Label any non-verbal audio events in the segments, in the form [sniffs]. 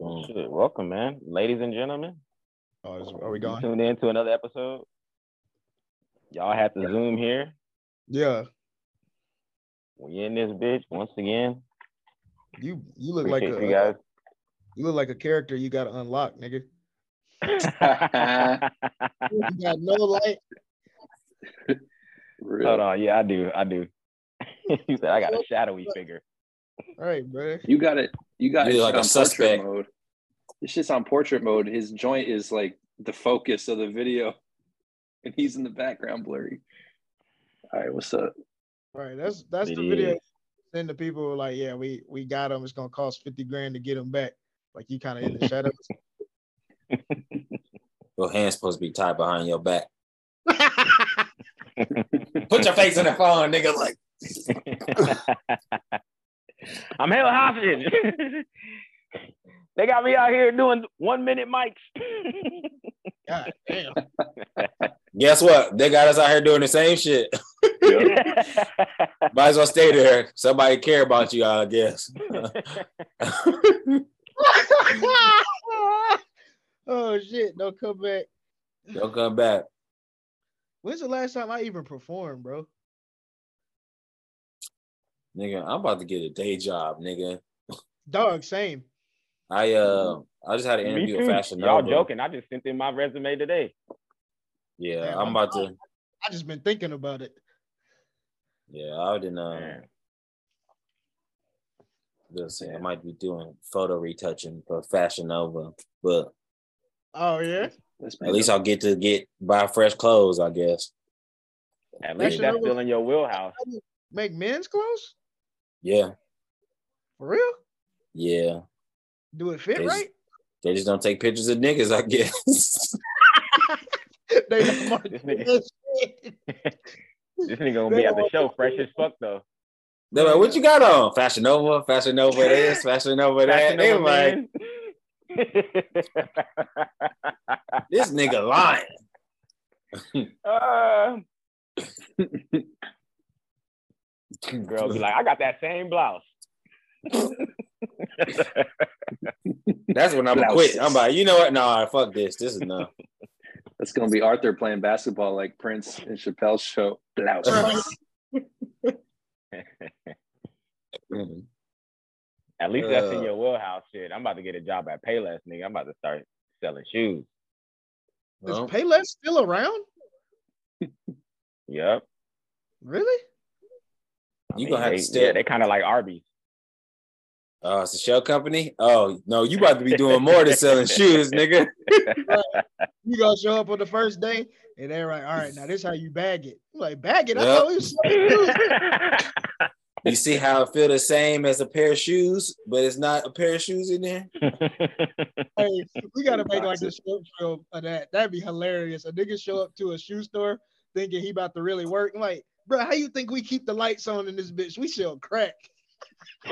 Boom. Shit, welcome, man, ladies and gentlemen. Oh, is, are we You going? tuned in to another episode. Y'all have to zoom here. Yeah. We in this bitch once again. You you look like a you guys. you look like a character you gotta unlock, nigga. [laughs] You got no light. [laughs] Real. Hold on, yeah, I do, I do. [laughs] you said I got a shadowy figure. All right, bro. You got it. You got You it like a on suspect. portrait mode. This shit's on portrait mode. His joint is like the focus of the video, [laughs] and he's in the background blurry. All right, what's up? All right, that's that's It the video. Then the people who are like, yeah, we we got him. It's gonna cost fifty grand to get him back. Like you kind of in the shadows. [laughs] Your hand's supposed to be tied behind your back. [laughs] Put your face in the phone, nigga. Like, I'm held hostage. [laughs] they got me out here doing one minute mics. God damn. guess what? They got us out here doing the same shit. [laughs] Might as well stay there. Somebody care about you, I guess. [laughs] oh shit! Don't come back. Don't come back. When's the last time I even performed, bro? Nigga, I'm about to get a day job, nigga. Dog, same. I uh I just had an interview with too. Fashion Y'all Nova. joking? I just sent in my resume today. Yeah, Man, I'm I'm- about to I just been thinking about it. yeah, I didn't uh Man. listen, I might be doing photo retouching for Fashion Nova, but Oh yeah. At least I'll get to get buy fresh clothes, I guess. At least Fashion that's Nova- still in your wheelhouse. Make men's clothes Yeah, for real? yeah. Do it fit They- right? They just don't take pictures of niggas, I guess. [laughs] they don't market This nigga- [laughs] This nigga gonna be at the show fresh as fuck though. They're like, what you got on? Fashion Nova, Fashion Nova this, Fashion Nova that. Fashion They Nova like, this nigga lying. [laughs] Uh, [laughs] girl be like, I got that same blouse. That's when I'm gonna quit. I'm like, you know what? No, fuck this. This is enough. That's gonna be Arthur playing basketball like Prince and Chappelle's show. Blouses. [laughs] [laughs] At least that's in Uh. your wheelhouse shit. I'm about to get a job at Payless, nigga. I'm about to start selling shoes. Is Well, Payless still around? Yep. Really? You I gonna have they, to step- Yeah, they kind of like Arby's. Oh, it's a shell company. Oh no, you about to be doing more than selling [laughs] shoes, nigga. [laughs] You gonna show up on the first day and they're like, all right, now this how you bag it. I'm like, bag it? I Yep. thought we was shoes. [laughs] You see how it feel the same as a pair of shoes, but it's not a pair of shoes in there. Hey, we gotta make like a Boxes. short film of that. That'd be hilarious. A nigga show up to a shoe store thinking he about to really work. I'm like, bro, how you think we keep the lights on in this bitch? We sell crack. [laughs]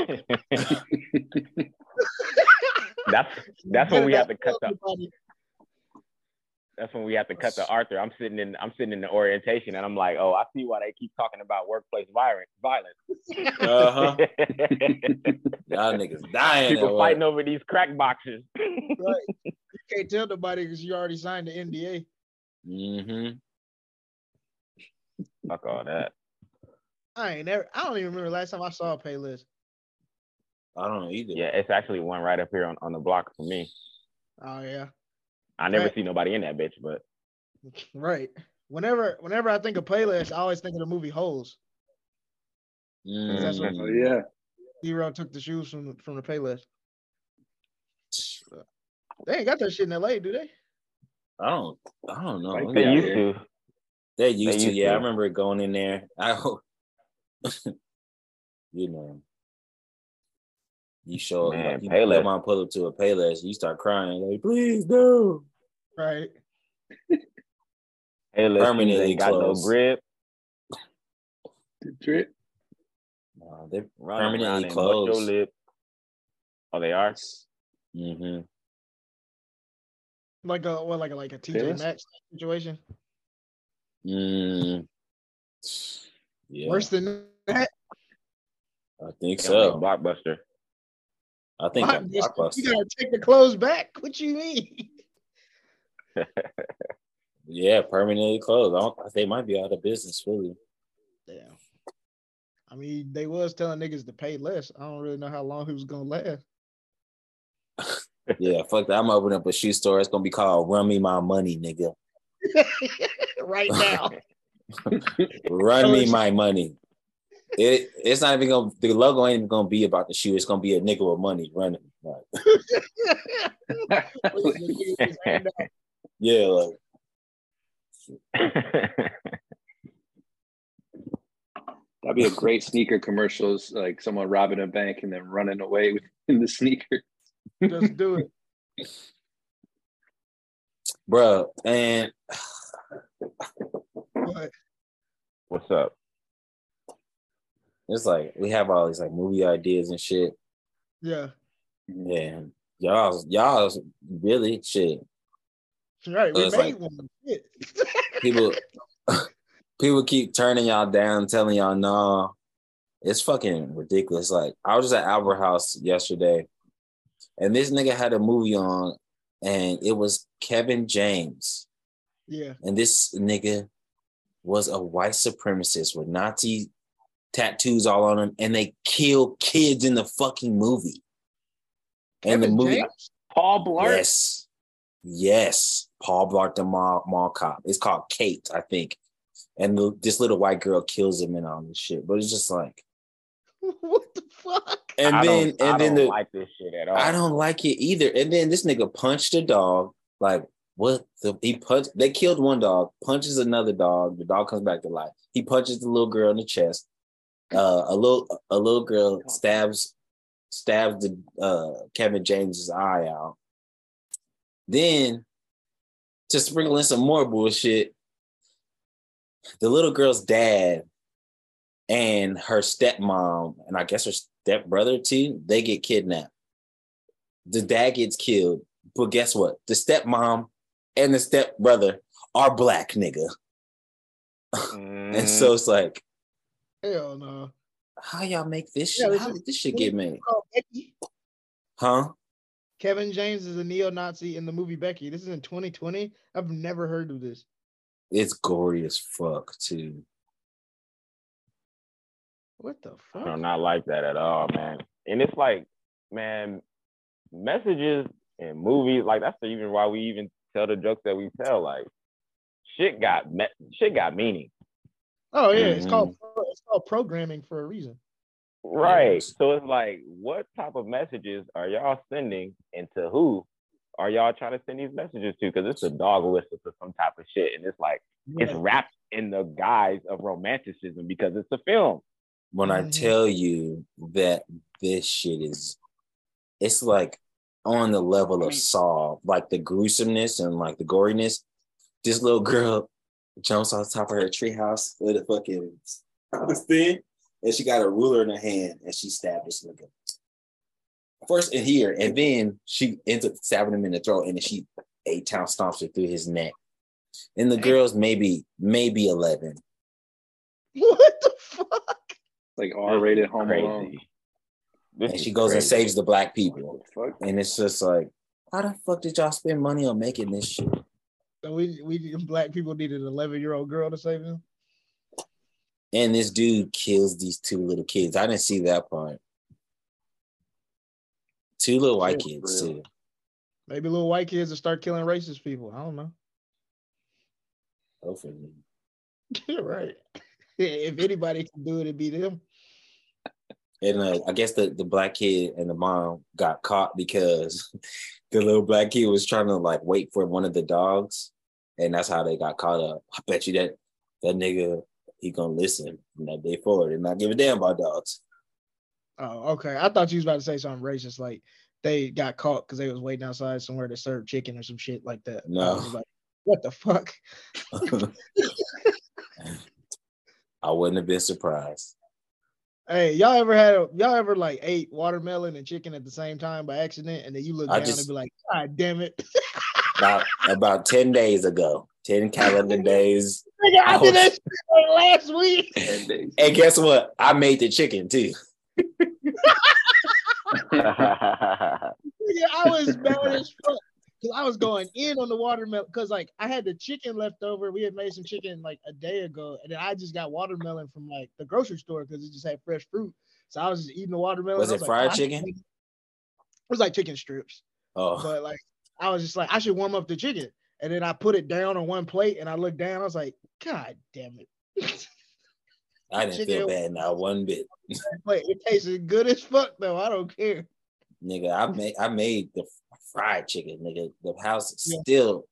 that's that's when we have to cut the that's when we have to cut the Arthur. I'm sitting in I'm sitting in the orientation and I'm like, oh, I see why they keep talking about workplace violence. Violence. Uh-huh. [laughs] Y'all niggas dying. at People work. fighting over these crack boxes. Right. You can't tell nobody because you already signed the NDA. Mhm. Fuck all that. I ain't never. I don't even remember last time I saw a Payless. I don't know either. Yeah, it's actually one right up here on, on the block for me. Oh yeah, I never Right. see nobody in that bitch, but [laughs] right. Whenever, whenever I think of Payless, I always think of the movie Holes. That's what- Mm. Oh yeah. Zero took the shoes from from the Payless. They ain't got that shit in LA, do they? I don't. I don't know. Like they used to. They used to. used Yeah, I remember going in there. [laughs] I hope. [laughs] you know. You show Man, like you, Payless. your mom pull up to a Payless, you start crying like, please do. Right. Hey, listen, Permanently ain't got closed. no grip. The drip. Uh, they're Run permanently and your closed. lip. Oh, they are. hmm Like a what, like a like a TJ Payless? Maxx situation. Mm. Yeah, Worse than that. I think They so. make Blockbuster. I think Why- that's You gotta take the clothes back. What you mean? [laughs] Yeah, permanently closed. I don't, they might be out of business really. Damn. I mean, they was telling niggas to pay less. I don't really know how long he was gonna last. [laughs] Yeah, fuck that. I'm gonna up a shoe store. It's gonna be called Run Me My Money, nigga. [laughs] right now. Run me my money. It it's not even gonna the logo ain't even gonna be about the shoe. It's gonna be a nigga with money running. Like, [laughs] yeah, like [laughs] That'd be a great sneaker commercials, like someone robbing a bank and then running away with in the sneaker. Just do it. Bro, and But What's up? it's like we have all these like movie ideas and shit. yeah. And y'all y'all really shit. Right. We made like- one. People [laughs] [laughs] people keep turning y'all down, telling y'all no. It's fucking ridiculous. Like I was just at Albert House yesterday, and this nigga had a movie on, and it was Kevin James. yeah. And this nigga was a white supremacist with Nazi tattoos all on him, and they kill kids in the fucking movie. And the movie, James? Paul Blart. yes, yes, Paul Blart the mall, mall cop. It's called Kate, I think. And the, this little white girl kills him and all this shit. But it's just like, [laughs] what the fuck? and I then don't, I and then don't the like this shit at all. I don't like it either. And then this nigga punched a dog. Like, what the he punched they killed one dog, punches another dog, the dog comes back to life. He punches the little girl in the chest. Uh a little a little girl stabs stabs the uh Kevin James's eye out. Then to sprinkle in some more bullshit, the little girl's dad and her stepmom, and I guess her stepbrother too, they get kidnapped. The dad gets killed, but guess what? The stepmom and the stepbrother are black, nigga. Mm, [laughs] And so it's like, Hell no. how y'all make this Yeah, shit? this How did this shit get made? Huh? Kevin James is a neo-Nazi in the movie Becky. This is in 2020. I've never heard of this. It's gory as fuck too. What the I fuck? do not like that at all, man. And it's like, man, messages and movies, like that's the even why we even tell the jokes that we tell. Like, shit got me- shit got meaning, Oh yeah, it's Mhm. called it's called programming for a reason. right? So it's like, what type of messages are y'all sending, and to who are y'all trying to send these messages to? Because it's a dog whistle to some type of shit, and it's like it's wrapped in the guise of romanticism because it's a film. When I Mhm. tell you that this shit is, it's like on the level of Saw, like the gruesomeness and like the goriness. This little girl jumps on top of her treehouse with a fucking thing, and she got a ruler in her hand, and she stabbed this nigga. First in here, and then she ends up stabbing him in the throat, and then she eight town stomps her through his neck. And the girl's maybe maybe eleven. What the? Like R-rated Home Crazy. Alone. This and she goes and saves the black people. the fuck? And it's just like, how the fuck did y'all spend money on making this shit? So we we black people needed an 11 year old girl to save them. And this dude kills these two little kids. I didn't see that part. Two little white Shit, kids bro. too. Maybe little white kids will start killing racist people. I don't know. Hopefully. [laughs] You're right. [laughs] if anybody can do it, it'd be them. And uh, I guess the, the black kid and the mom got caught because [laughs] the little black kid was trying to like wait for one of the dogs, and that's how they got caught up. I bet you that that nigga he gonna listen from that day forward and not give a damn about dogs. Oh, okay. I thought you was about to say something racist, like they got caught because they was waiting outside somewhere to serve chicken or some shit like that. No. I was like, what the fuck? [laughs] I wouldn't have been surprised. Hey, y'all ever had a, y'all ever like ate watermelon and chicken at the same time by accident, and then you look I down just- and be like, God damn it! [laughs] About about ten days ago, ten calendar days. [laughs] Nigga, I I did was- that last week. [laughs] Ten. And guess what? I made the chicken too. Yeah, I was mad as fuck. Cause I was going in on the watermelon because like I had the chicken left over. We had made some chicken like a day ago, and then I just got watermelon from like the grocery store because it just had fresh fruit. So I was just eating the watermelon. Was I it like, fried "Oh, chicken?" It was like chicken strips, Oh, but like I was just like I should warm up the chicken, and then I put it down on one plate, and I looked down. I was like, God damn it! [laughs] I didn't feel bad not one bit. it tasted good as fuck though. I don't care. Nigga, I made I made the fried chicken, nigga. The house Yeah. still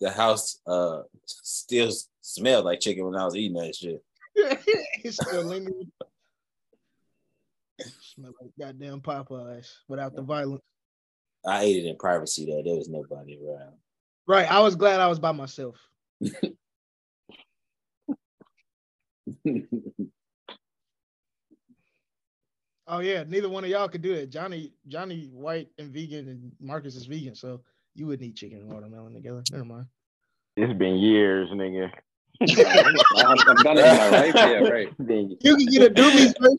the house uh still smelled like chicken when I was eating that shit. [laughs] it's still lingering. Smell like goddamn Popeyes without the violence. I ate it in privacy though. There was nobody around. Right. I was glad I was by myself. [laughs] Oh yeah, neither one of y'all could do it. Johnny, Johnny White and vegan, and Marcus is vegan, so you wouldn't eat chicken and watermelon together. Never mind. it's been years, nigga. I'm, I'm done with my life. Yeah, right. [laughs] You can get a Doomies version.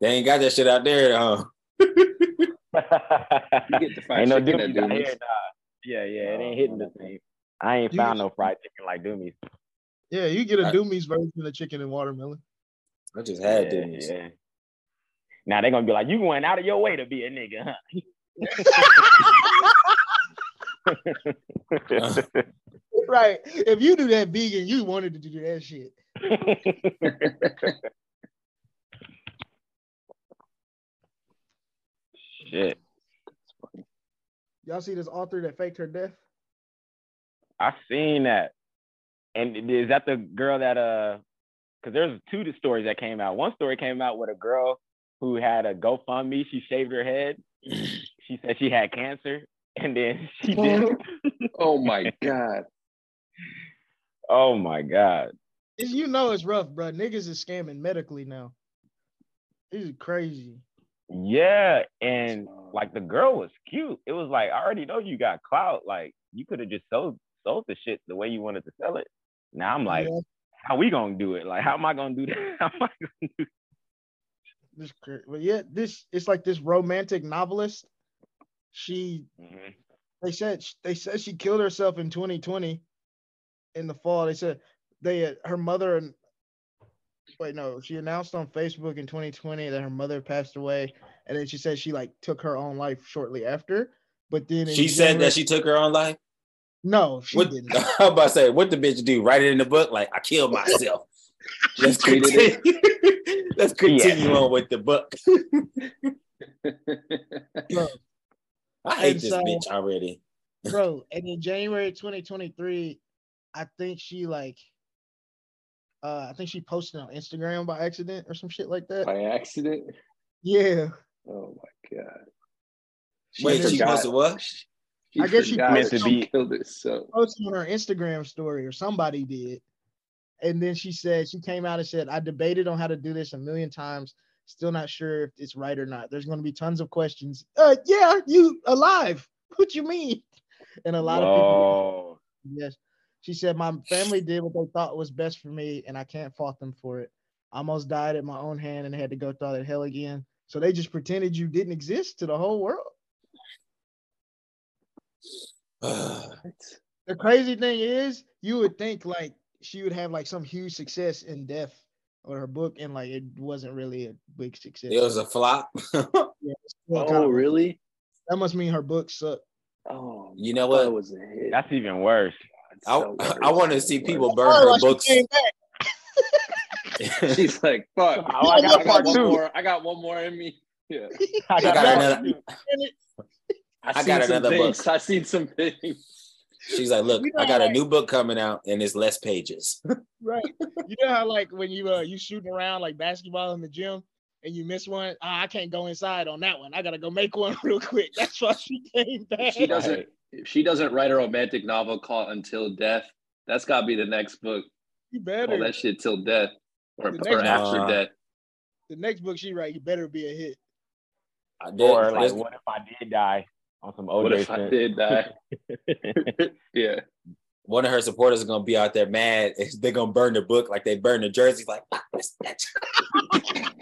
they ain't got that shit out there, huh? [laughs] You get the fried ain't no chicken at out here, nah. Yeah, yeah, it ain't Oh, hitting the oh, same. I ain't You- found no fried chicken like Doomies. Yeah, you get a I- Doomies version of chicken and watermelon. I just had yeah, Doomies. yeah. Now they're gonna be like, you went out of your way to be a nigga, huh? [laughs] Right. If you do that vegan, you wanted to do that shit. [laughs] Shit. Y'all see this author that faked her death? I seen that. And is that the girl that uh because there's two stories that came out. One story came out with a girl who had a GoFundMe. She shaved her head. She said she had cancer. And then [laughs] she did. Oh, oh my [laughs] god. oh my God. It's, you know it's rough, bro. Niggas is scamming medically now. This is crazy. Yeah. And like the girl was cute. It was like, I already know you got clout. Like you could have just sold sold the shit the way you wanted to sell it. Now I'm like, Yeah. how we gonna do it? Like, how am I gonna do that? [laughs] How am I gonna do This but yeah, this it's like this romantic novelist. She Mhm. they said they said she killed herself in 2020 in the fall. They said they her mother and wait no, she announced on Facebook in 2020 that her mother passed away, and then she said she like took her own life shortly after. But then She said that she took her own life. no, she What didn't. [laughs] I'm about to say, what the bitch do? Write it in the book, like I killed myself. [laughs] It. continue. [laughs] Let's continue on with the book. [laughs] Bro, I hate this so- bitch already. bro. [laughs] And in January 2023, I think she like, uh, I think she posted on Instagram by accident or some shit like that. By accident. Yeah, Oh my god. Wait, she forgot- posted what? She I guess she forgot meant that to be- killed herself. posted on her Instagram story or somebody did. And then she said she came out and said, I debated on how to do this a million times. Still not sure if it's right or not. There's going to be tons of questions. Uh, yeah, you alive? What you mean? And a lot of people, Whoa. yes. She said, My family did what they thought was best for me, and I can't fault them for it. I almost died at my own hand and had to go through all that hell again. So they just pretended you didn't exist to the whole world. [sighs] The crazy thing is, you would think like she would have like some huge success in death or her book, and like it wasn't really a big success. it was a flop. [laughs] Well, kind Oh of- really? That must mean her book sucked. Oh, You know what? was a hit. That's even worse. It's I, so [laughs] worse. I want to see people burn Oh, her like she books. came back. [laughs] She's like, fuck. Oh, I got I got one more. I got one more in me. Yeah. I got part another- two. I seen got some another book. things. I seen some things. She's like, look, You know I got a new book coming out and it's less pages. [laughs] Right. You know how like when you uh you shooting around like basketball in the gym and you miss one, ah, I can't go inside on that one. I gotta go make one [laughs] real quick. That's why she came back. She doesn't. If she doesn't write a romantic novel called Until Death, that's got to be the next book. You Call better. that shit till death, or, The or next- after Nah. death. The next book she write, you better be a hit. I did- Or like, what if I did die on some What OJ if I shit? did die? [laughs] [laughs] yeah. one of her supporters is gonna be out there mad. They're gonna burn the book like they burn the jerseys. Like, fuck this bitch. [laughs]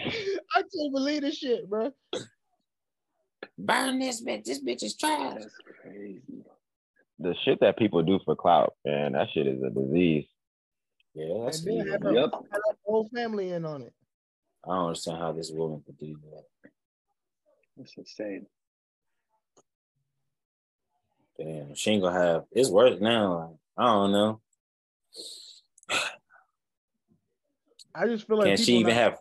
I can't believe this shit, bro. Burn this bitch. This bitch is trash. That's crazy. The shit that people do for clout, man, that shit is a disease. Yeah, that's And then weird. have her- Yep. her whole family in on it. I don't understand how this woman could do that. That's insane. Damn, she ain't gonna have. It's worse now. I don't know. I just feel like Can she even not, have?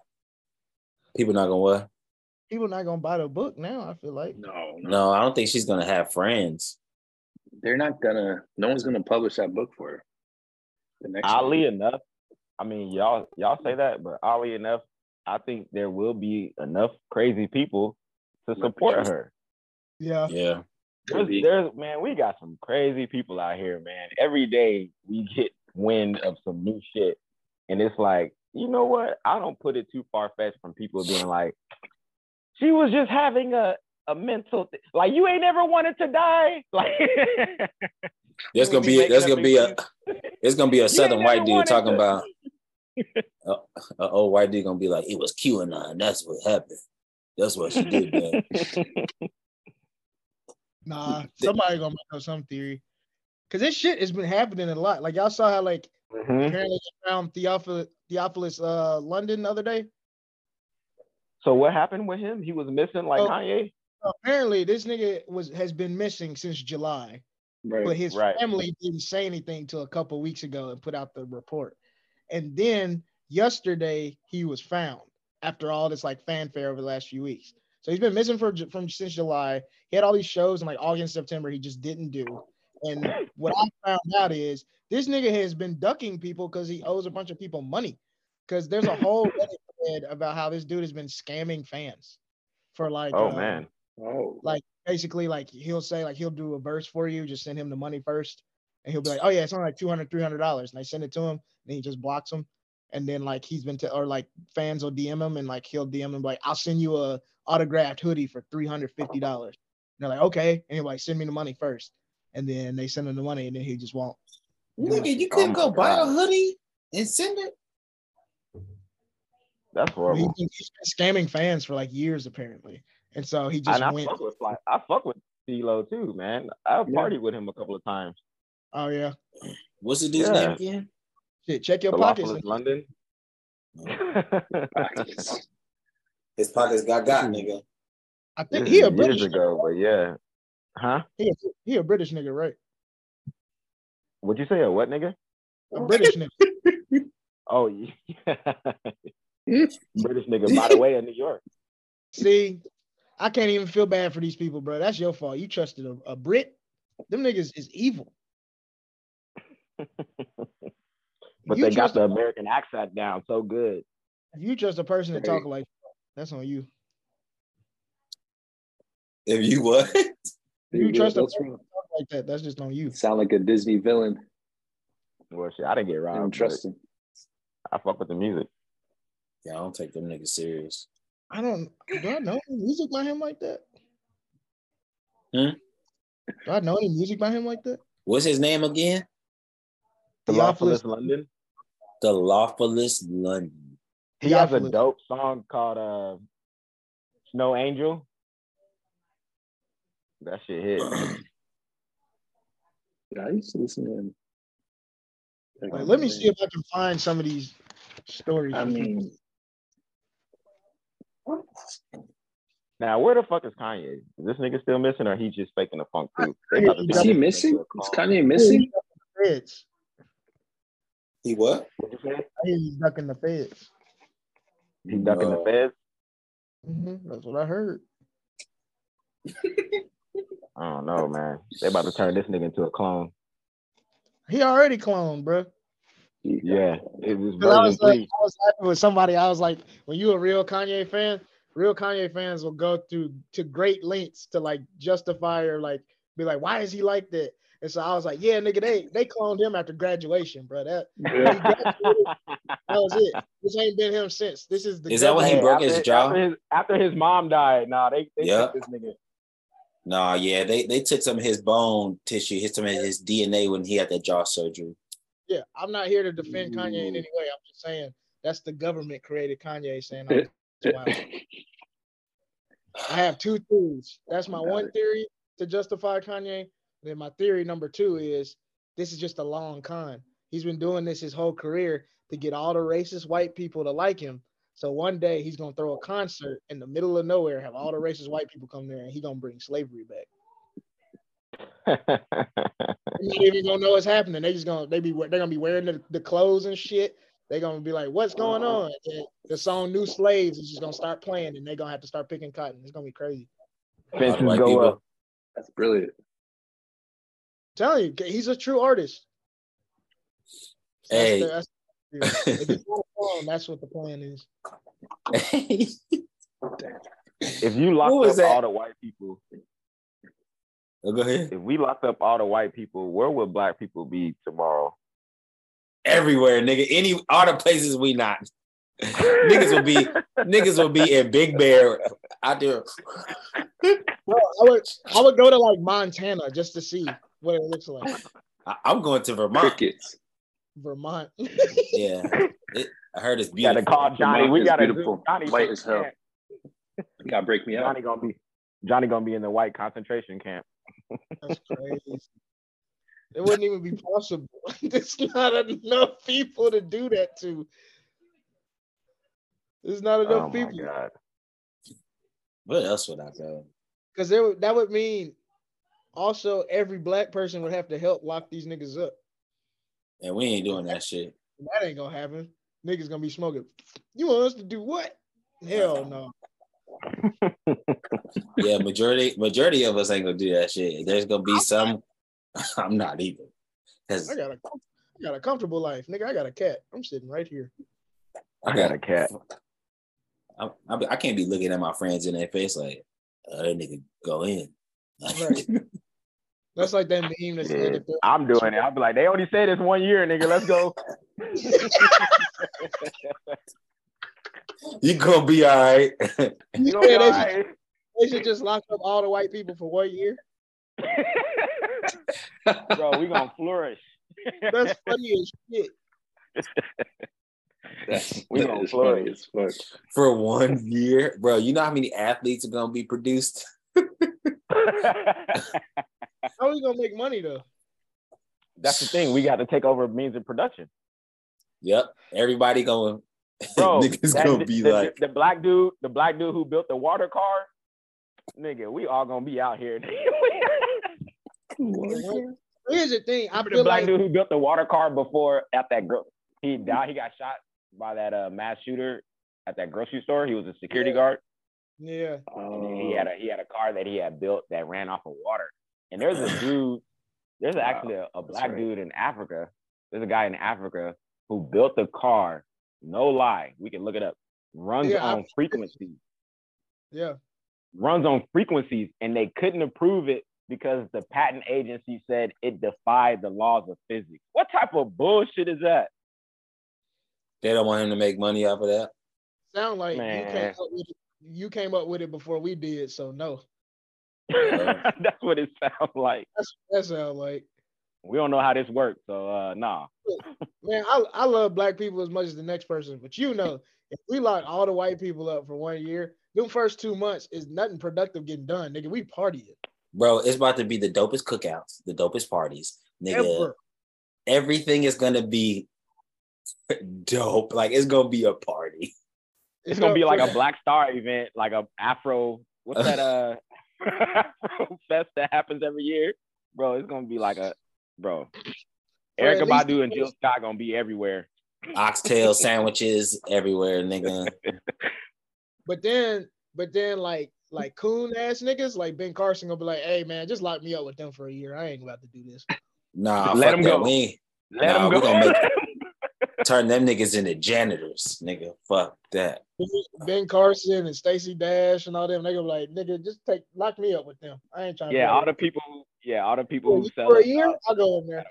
People not gonna what? people not gonna buy the book now. I feel like No, no, No, I don't think she's gonna have friends. They're not gonna. No one's gonna publish that book for her. The next Oddly one. enough, I mean, y'all y'all say that, but oddly enough, I think there will be enough crazy people to support her. yeah. Yeah, Could There's, there's man, we got some crazy people out here, man. Every day we get wind of some new shit, and it's like, you know what? I don't put it too far fetched from people being like, she was just having a a mental th- like you ain't ever wanted to die, [laughs] like. there's gonna be there's gonna be a it's gonna be a southern white dude talking to- about [laughs] a, a old white dude gonna be like, it was QAnon. That's what happened. That's what she did. Man. [laughs] Nah, somebody gonna make up some theory. Cause this shit has been happening a lot. Like y'all saw how like Mhm. apparently found Theophilus Theophilus uh London the other day. So what happened with him? He was missing like Oh. Kanye. Apparently this nigga was has been missing since July, Right. but his Right. family didn't say anything till a couple weeks ago and put out the report. And then yesterday he was found after all this like fanfare over the last few weeks. So he's been missing for from since July. He had all these shows in like August, September. He just didn't do. And what I found out is this nigga has been ducking people because he owes a bunch of people money. Because there's a whole [laughs] Reddit thread about how this dude has been scamming fans for like Oh uh, man. oh, like basically like he'll say like he'll do a verse for you just send him the money first and he'll be like oh yeah it's only like 200 300 dollars and I send it to him and he just blocks him. and then like he's been to or like fans will dm him and like he'll dm him like i'll send you a autographed hoodie for 350 dollars uh-huh. they're like okay and send me the money first and then they send him the money and then he just won't Nigga, you Oh couldn't my go buy a hoodie and send it. That's he's horrible. been, he's been scamming fans for like years apparently and so he just And I went fuck with like I fuck with CeeLo too, man. I Yeah. partied with him a couple of times. oh yeah What's the dude's Yeah. name again? shit check your pockets London. Oh. [laughs] pockets. His pockets got got, mm-hmm. nigga. i think This he is a british years ago, but yeah. Huh? he a, he a british nigga right Would you say a what nigga? a british nigga [laughs] Oh yeah. [laughs] British nigga, by the way, in New York. See, I can't even feel bad for these people, bro. That's your fault. You trusted a, a Brit. Them niggas is evil. [laughs] But you they got the American accent down so good. if you trust a person to talk like that's on you. If you what? [laughs] You trust a what's person wrong? to talk like that. That's just on you. Sound like a Disney villain. Well, shit, I didn't get I robbed. don't but trust him. I fuck with the music. Yeah, I don't take them niggas serious. I don't. Do I know any music by him like that? Hmm? Do I know any music by him like that? What's his name again? The Theophilus London. The Lawfulest London. He has a dope song called uh, Snow Angel. That shit hit. [clears throat] Yeah, I used to listen to him. Wait, let me see if I can find some of these stories. I mean, Now, where the fuck is Kanye? Is this nigga still missing, or he just faking the funk too? They about to is he this missing? into Is. Kanye missing? He what? What'd you say? He's ducking the feds. He ducking No. the feds. hmm That's what I heard. I don't know, man. They about to turn this nigga into a clone. He already cloned, bro. Yeah, it was I was like. I was laughing with somebody. I was like, when you a real Kanye fan, real Kanye fans will go through to great lengths to like justify or like be like, why is he like that? And so I was like, yeah, nigga, they they cloned him after graduation, bro. That, that was it. This ain't been him since. This is the Is that when he broke after, his jaw? After his, after his mom died, nah, they, they Yep. took this nigga. Nah, yeah, they, they took some of his bone tissue, hit some of his DNA when he had that jaw surgery. Yeah, I'm not here to defend Kanye in mm. any way. I'm just saying that's the government created Kanye saying I'm [laughs] It- It's wild. I have two theories. That's my one theory to justify Kanye. Then my theory number two is this is just a long con. He's been doing this his whole career to get all the racist white people to like him. So one day he's gonna throw a concert in the middle of nowhere, have all the racist white people come there, and he gonna bring slavery back. [laughs] They're not even gonna know what's happening. They just gonna they be they're gonna be wearing the, the clothes and shit. They're gonna be like, "What's going uh-huh. on?" And the song "New Slaves" is just gonna start playing, and they're gonna have to start picking cotton. It's gonna be crazy. Fences go people. up. That's brilliant. Telling you, he's a true artist. Hey. That's the- that's- if he's [laughs] not that's what the plan is. [laughs] If you lock up that? all the white people, Oh, go ahead. if we locked up all the white people, where would black people be tomorrow? Everywhere, nigga. Any all the places we not. niggas will be niggas will be in Big Bear out there. Bro, I would I would go to like Montana just to see what it looks like. I, I'm going to Vermont. Crickets. Vermont. Yeah, it, I heard it's We gotta call Johnny. We gotta beautiful. Johnny White as hell. You gotta break me out. Johnny gonna be Johnny gonna be in the white concentration camp. That's crazy. It wouldn't even be possible. [laughs] There's not enough people to do that to. There's not enough Oh my people. god. Where else would I go? Because there that would mean also every black person would have to help lock these niggas up. And we ain't doing that shit. That ain't gonna happen. Niggas gonna be smoking. You want us to do what? Hell no. [laughs] Yeah, majority majority of us ain't gonna do that shit. There's gonna be some. [laughs] I'm not even. 'Cause I got a I got a comfortable life. Nigga, I got a cat. I'm sitting right here. I got a cat. I, I, I can't be looking at my friends in their face like, oh, that nigga go in. Right. [laughs] That's like that meme that said Yeah, if I'm doing it. I'll be like, they only say this one year, nigga. Let's go. [laughs] you gonna be all right. You know, Yeah, they, all should, right. they should just lock up all the white people for one year. [laughs] Bro, we gonna flourish. That's funny as shit. That's, [laughs] We that gonna flourish. funny as fuck. For one year, bro. You know how many athletes are gonna be produced? [laughs] How are we gonna make money though? That's the thing. We got to take over means of production. Yep. Everybody going [laughs] Bro, niggas that- gonna be the, like, the black dude, the black dude who built the water car, nigga, we all gonna be out here. [laughs] Here's the thing. I Remember feel the black like dude who built the water car before at that gro- he died. He got shot by that uh, mass shooter at that grocery store. He was a security Yeah. guard. Yeah. And he oh. had a he had a car that he had built that ran off of water. And there's a dude, [clears throat] there's Wow, actually a, a black right. dude in Africa. There's a guy in Africa who built the car. No lie, we can look it up. Runs Yeah, on I've- frequencies, Yeah. runs on frequencies, and they couldn't approve it because the patent agency said it defied the laws of physics. What type of bullshit is that? they don't want him to make money off of that. Sound like you Man. came up with it. You came up with it before we did, so no. [laughs] That's what it sounds like. That's that sounds like. We don't know how this works, so uh nah. [laughs] Man, I, I love black people as much as the next person, but you know, if we lock all the white people up for one year, them first two months is nothing productive getting done, nigga. We partying. Bro, it's about to be the dopest cookouts, the dopest parties. Nigga, Ever. everything is gonna be [laughs] dope. Like it's gonna be a party. It's gonna be like a Black Star event, like a Afro. What's that? Uh, [laughs] Afro fest that happens every year, bro. It's gonna be like a, bro. Erykah at least Badu and Jill Scott gonna be everywhere. Oxtail [laughs] sandwiches everywhere, nigga. [laughs] But then, but then, like, like coon ass niggas, like Ben Carson gonna be like, "Hey man, just lock me up with them for a year. I ain't about to do this." Nah, Let them go. We ain't Let Nah, them we go. gonna turn them niggas into janitors, nigga. Fuck that. Ben Carson and Stacey Dash and all them, they gonna be like, "Nigga, just take lock me up with them. I ain't trying." yeah, to all the people. Yeah, all the people who sell for a year. Uh, I'll go in there.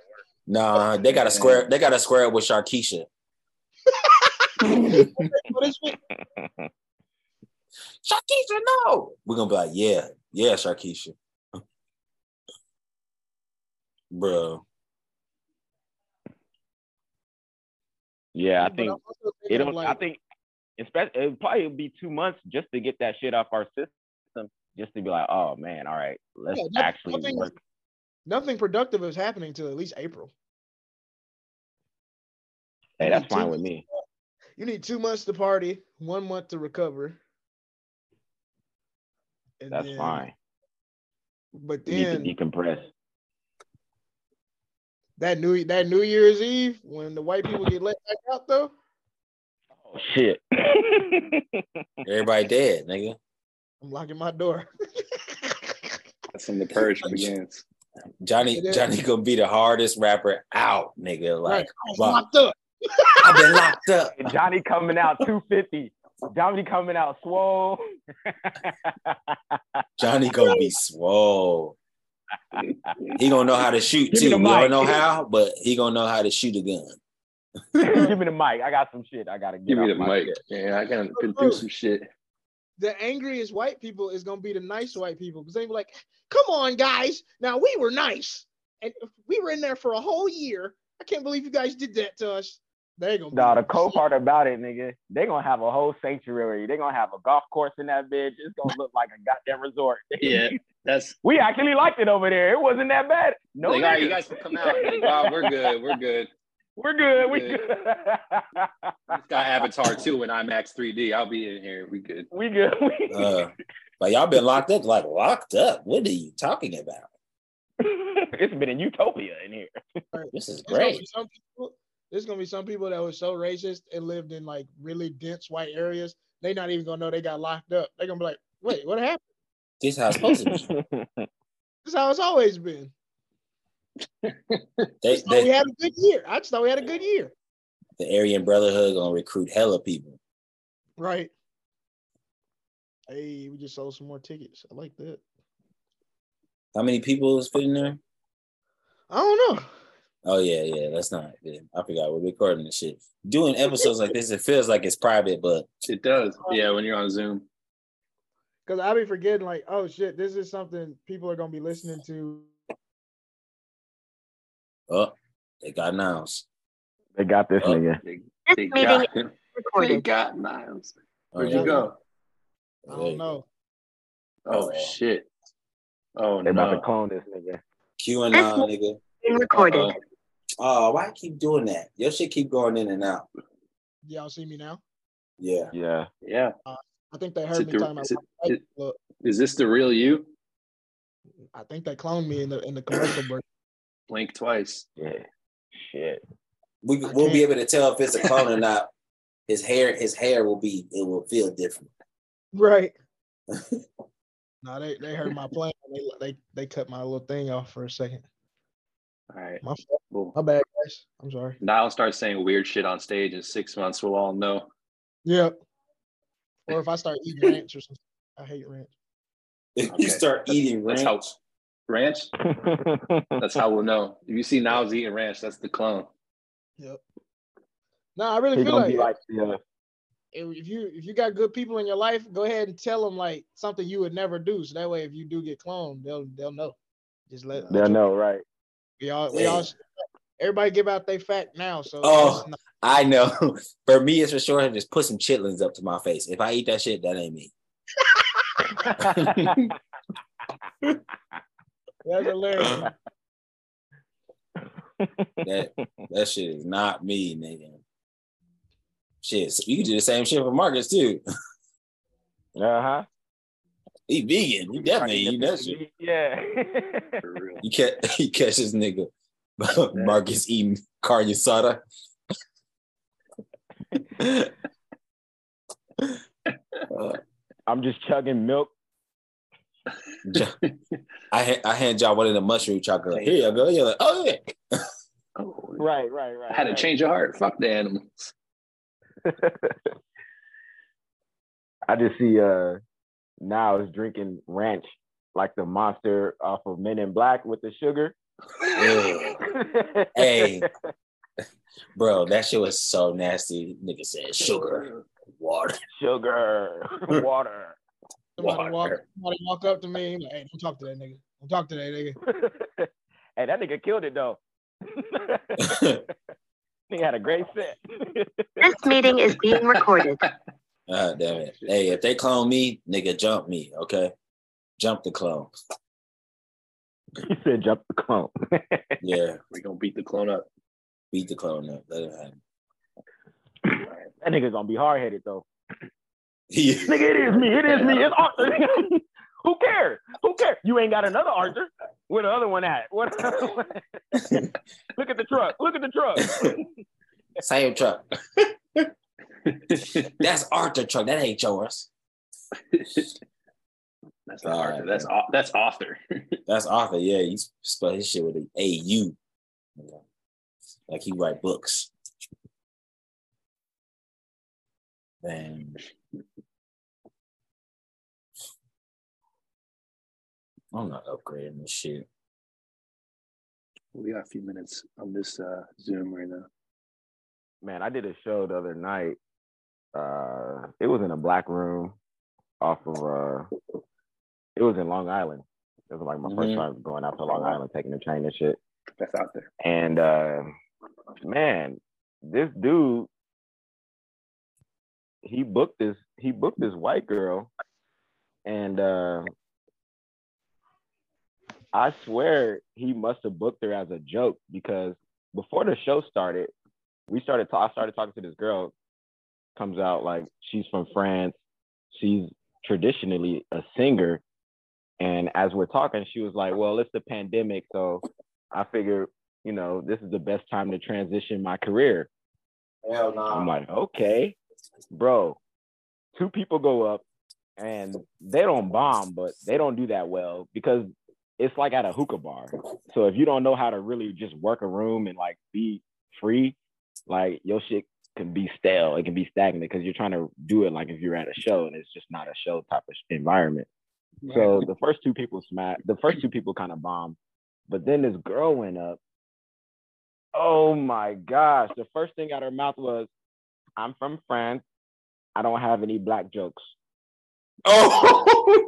Nah, they gotta square they gotta square up with Sharkeisha. What is [laughs] it? Sharkeisha, no. We're gonna be like, yeah, yeah, Sharkeisha. [laughs] Bro. Yeah, I think it thinking like, I think Especially, it probably be two months just to get that shit off our system, just to be like, oh man, all right, let's Yeah, nothing- actually nothing- work. Nothing productive is happening till at least April. Hey, that's fine with me. You need two months to party, one month to recover. That's then- fine. But You need to then decompress. That new that New Year's Eve, when the white people get let back out though, Oh shit. [laughs] Everybody dead, nigga. I'm locking my door. [laughs] That's when the purge begins. Johnny, Johnny gonna be the hardest rapper out, nigga. Like right. I was locked up. [laughs] I've been locked up. Johnny coming out 250. Johnny coming out swole. Johnny gonna be swole. He gonna know how to shoot Give too. the We don't know how, but he gonna know how to shoot a gun. [laughs] Give me the mic. I got some shit. I gotta get Give me the mic. chest. Yeah, I gotta do some shit. The angriest white people is gonna be the nice white people because they be like, "Come on, guys! Now we were nice, and we were in there for a whole year. I can't believe you guys did that to us." They gonna be Nah, the cool part about it, nigga, they gonna have a whole sanctuary. they gonna have a golf course in that bitch. It's gonna look like a goddamn resort. Yeah, [laughs] that's we actually liked it over there. It wasn't that bad. No, like, all right, you guys can come out. Like, wow, we're good. We're good. We're good. We Good. good. It's got Avatar 2 in IMAX 3D. I'll be in here. We good. we good. We Uh, but y'all been locked up. Like locked up. What are you talking about? [laughs] it's been in utopia in here. [laughs] This is There's gonna great. people. There's gonna be some people that were so racist and lived in like really dense white areas. They not even gonna know they got locked up. They're gonna be like, "Wait, what happened?" This is how it's supposed to be. [laughs] This is how it's always been. [laughs] They, I thought we had a good year. I just thought we had a good year. the Aryan Brotherhood gonna recruit hella people. Right. Hey, we just sold some more tickets. I like that. How many people is fitting there? I don't know. Oh yeah, yeah. That's not. Yeah, I forgot we're recording this shit. Doing episodes like this, it feels like it's private, but It does. Yeah, when you're on Zoom. Because I'll be forgetting, like, oh shit, this is something people are gonna be listening to. oh, they got announced. they got this Oh. nigga. They, they got is him. They got Miles. Oh, Where'd yeah. you go? I don't know. Oh, Oh. shit. Oh, They about to no. clone this nigga. QAnon, This- nigga. Being recorded. Uh-oh. Oh, why you keep doing that? Your shit keep going in and out. Y'all see me now? Yeah. Yeah. Yeah. Uh, I think they Is heard it me the- talking about. is it- white is- Is this the real you? I think they cloned me in the in the commercial break. Blink twice. Yeah. Shit. We I we'll be can't- able to tell if it's a clone or [laughs] not. His hair, his hair will be it will feel different. Right. [laughs] no, they, they heard my plan. They, they they cut my little thing off for a second. All right. My. Cool. My bad, guys. I'm sorry. Now I'll start saying weird shit on stage in six months. We'll all know. Yep. Or if I start eating ranch or something. I hate ranch. [laughs] If Okay. you start eating That's ranch, how ranch. [laughs] That's how we'll know. If you see Niles eating ranch, that's the clone. Yep. No, I really He feel like, like, yeah. if if you if you got good people in your life, go ahead and tell them like something you would never do. So that way, if you do get cloned, they'll they'll know. Just let, let They'll know, right? We all we all Yeah. Everybody give out their fact now. So Oh. not- I know. [laughs] For me, it's for sure. Just put some chitlins up to my face. If I eat that shit, that ain't me. [laughs] that's hilarious. That that shit is not me, nigga. Shit, so you can do the same shit for Marcus too. [laughs] Uh-huh. He vegan. You definitely eat that shit. Yeah. For real. You catch you catch this nigga [laughs] Marcus eating carne asada. Uh, [laughs] I'm just chugging milk. [laughs] I ha- I hand y'all one of the mushroom chocolate. Here you go. You're like, oh yeah. Oh, Right, right, right. I had to right. change your heart. Fuck the animals. I just see uh now is drinking ranch like the monster off of Men in Black with the sugar. Ew. [laughs] Hey. Bro, that shit was so nasty. Nigga said sugar, water. sugar, [laughs] water. Somebody walk, Water. somebody walk up to me, like, hey, don't talk to that nigga. Don't talk to that nigga. [laughs] hey, that nigga killed it though. he had a great set. This meeting is being recorded. Ah, damn it. Hey, if they clone me, nigga, jump me, okay? Jump the clone. He said jump the clone. [laughs] Yeah, We're gonna beat the clone up. beat the clone up. Let it happen. that nigga's gonna be hard headed though. Yeah. [laughs] Nigga, it is me. It is me. It's Arthur. [laughs] Who cares? Who cares? You ain't got another Arthur. Where the other one at? What? Look at the truck. Look at the truck. Same truck. That's Arthur truck. That ain't yours. That's not All Arthur. right, That's man. that's Arthur. [laughs] That's Arthur. Yeah, he spell his shit with an A U. Like he write books. Man. I'm not upgrading this shit. we got a few minutes on this uh, Zoom right now. Man, I did a show the other night. Uh, it was in a black room off of uh, it was in Long Island. It was like my first Mhm. time going out to Long Island, taking the train and shit. That's out there. And uh, man, this dude, he booked this he booked this white girl, and uh, I swear he must have booked her as a joke because before the show started, we started. ta- I started talking to this girl. Comes out like she's from France. She's traditionally a singer, and as we're talking, she was like, "Well, it's the pandemic, so I figure, you know, this is the best time to transition my career." Hell no. I'm like, okay, bro. Two people go up and they don't bomb, but they don't do that well because it's like at a hookah bar. So if you don't know how to really just work a room and like be free, like your shit can be stale. It can be stagnant because you're trying to do it like if you're at a show and it's just not a show type of environment. So the first two people smack. The first two people kind of bombed, but then this girl went up. Oh my gosh! The first thing out her mouth was, "I'm from France. I don't have any black jokes." Oh.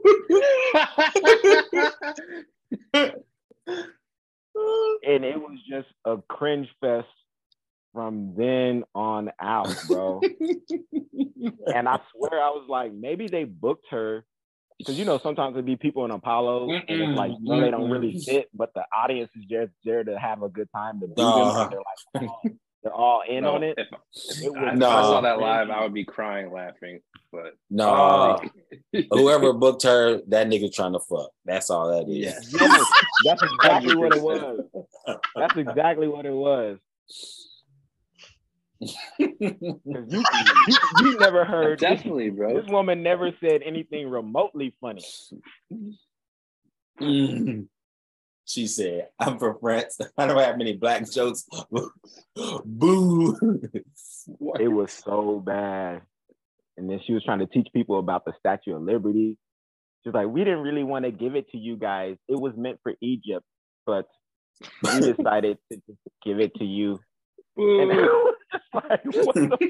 And it was just a cringe fest from then on out, bro. [laughs] and I swear I was like, maybe they booked her because you know sometimes it'd be people in Apollo and it's like you know, they don't really fit, but the audience is just there to have a good time to be them. Nah. and They're like all, they're all in No, on it. If, It I, was if I saw that live, I would be crying laughing. But no, Oh. [laughs] whoever booked her, that nigga trying to fuck. That's all that is. Yes. Yes, that's exactly what it was. That's exactly what it was. [laughs] you, you, you never heard definitely, bro. This woman never said anything remotely funny. Mm. [sniffs] She said, I'm from France. [laughs] I don't have many black jokes. [laughs] Boo. It was so bad. And then she was trying to teach people about the Statue of Liberty. She's like, we didn't really want to give it to you guys. It was meant for Egypt, but we decided to give it to you. And it like, [laughs]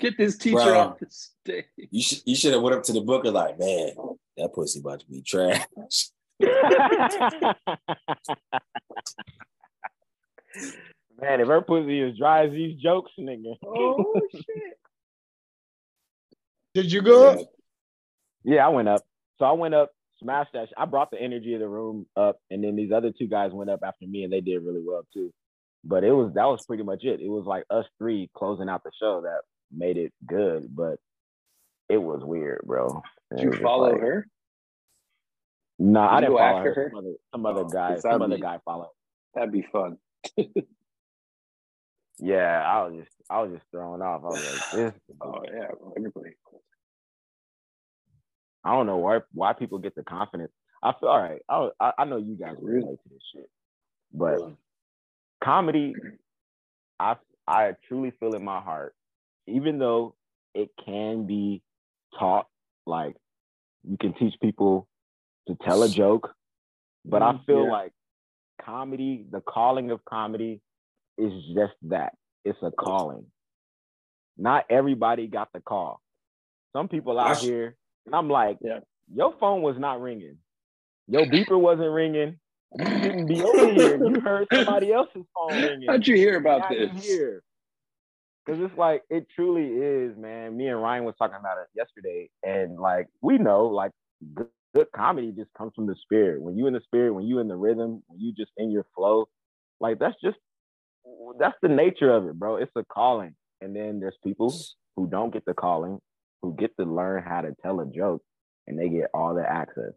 Get this teacher Bro. off the stage. You should you should have went up to the booker like, man, that pussy about to be trash. [laughs] Man, if her pussy is dry as these jokes, nigga. Oh [laughs] shit! Did you go up? Yeah, I went up. So I went up, smashed that. sh- I brought the energy of the room up, and then these other two guys went up after me, and they did really well too. But it was that was pretty much it. It was like us three closing out the show that made it good, but it was weird, bro. Did you follow like- her? No, I Did you didn't follow after her. her? Some other, some other Oh, guy, some that'd other guy followed. That'd be fun. [laughs] Yeah, I was just, I was just thrown off. I was like, this. [laughs] Oh yeah, everybody. I don't know why why people get the confidence. I feel all right. I I, I know you guys relate to this shit, but comedy, I I truly feel in my heart, even though it can be taught, like you can teach people to tell a joke, but I Mhm, feel yeah. like comedy, the calling of comedy, is just that. It's a calling. Not everybody got the call. Some people out here, and I'm like, Yeah. your phone was not ringing. Your beeper wasn't ringing. Be over here. You heard somebody else's phone ringing. How'd you hear about this? here. Cause it's like it truly is, man. Me and Ryan was talking about it yesterday, and like we know, like good, good comedy just comes from the spirit. When you in the spirit, when you in the rhythm, when you just in your flow, like that's just that's the nature of it, bro. It's a calling. And then there's people who don't get the calling, who get to learn how to tell a joke, and they get all the access.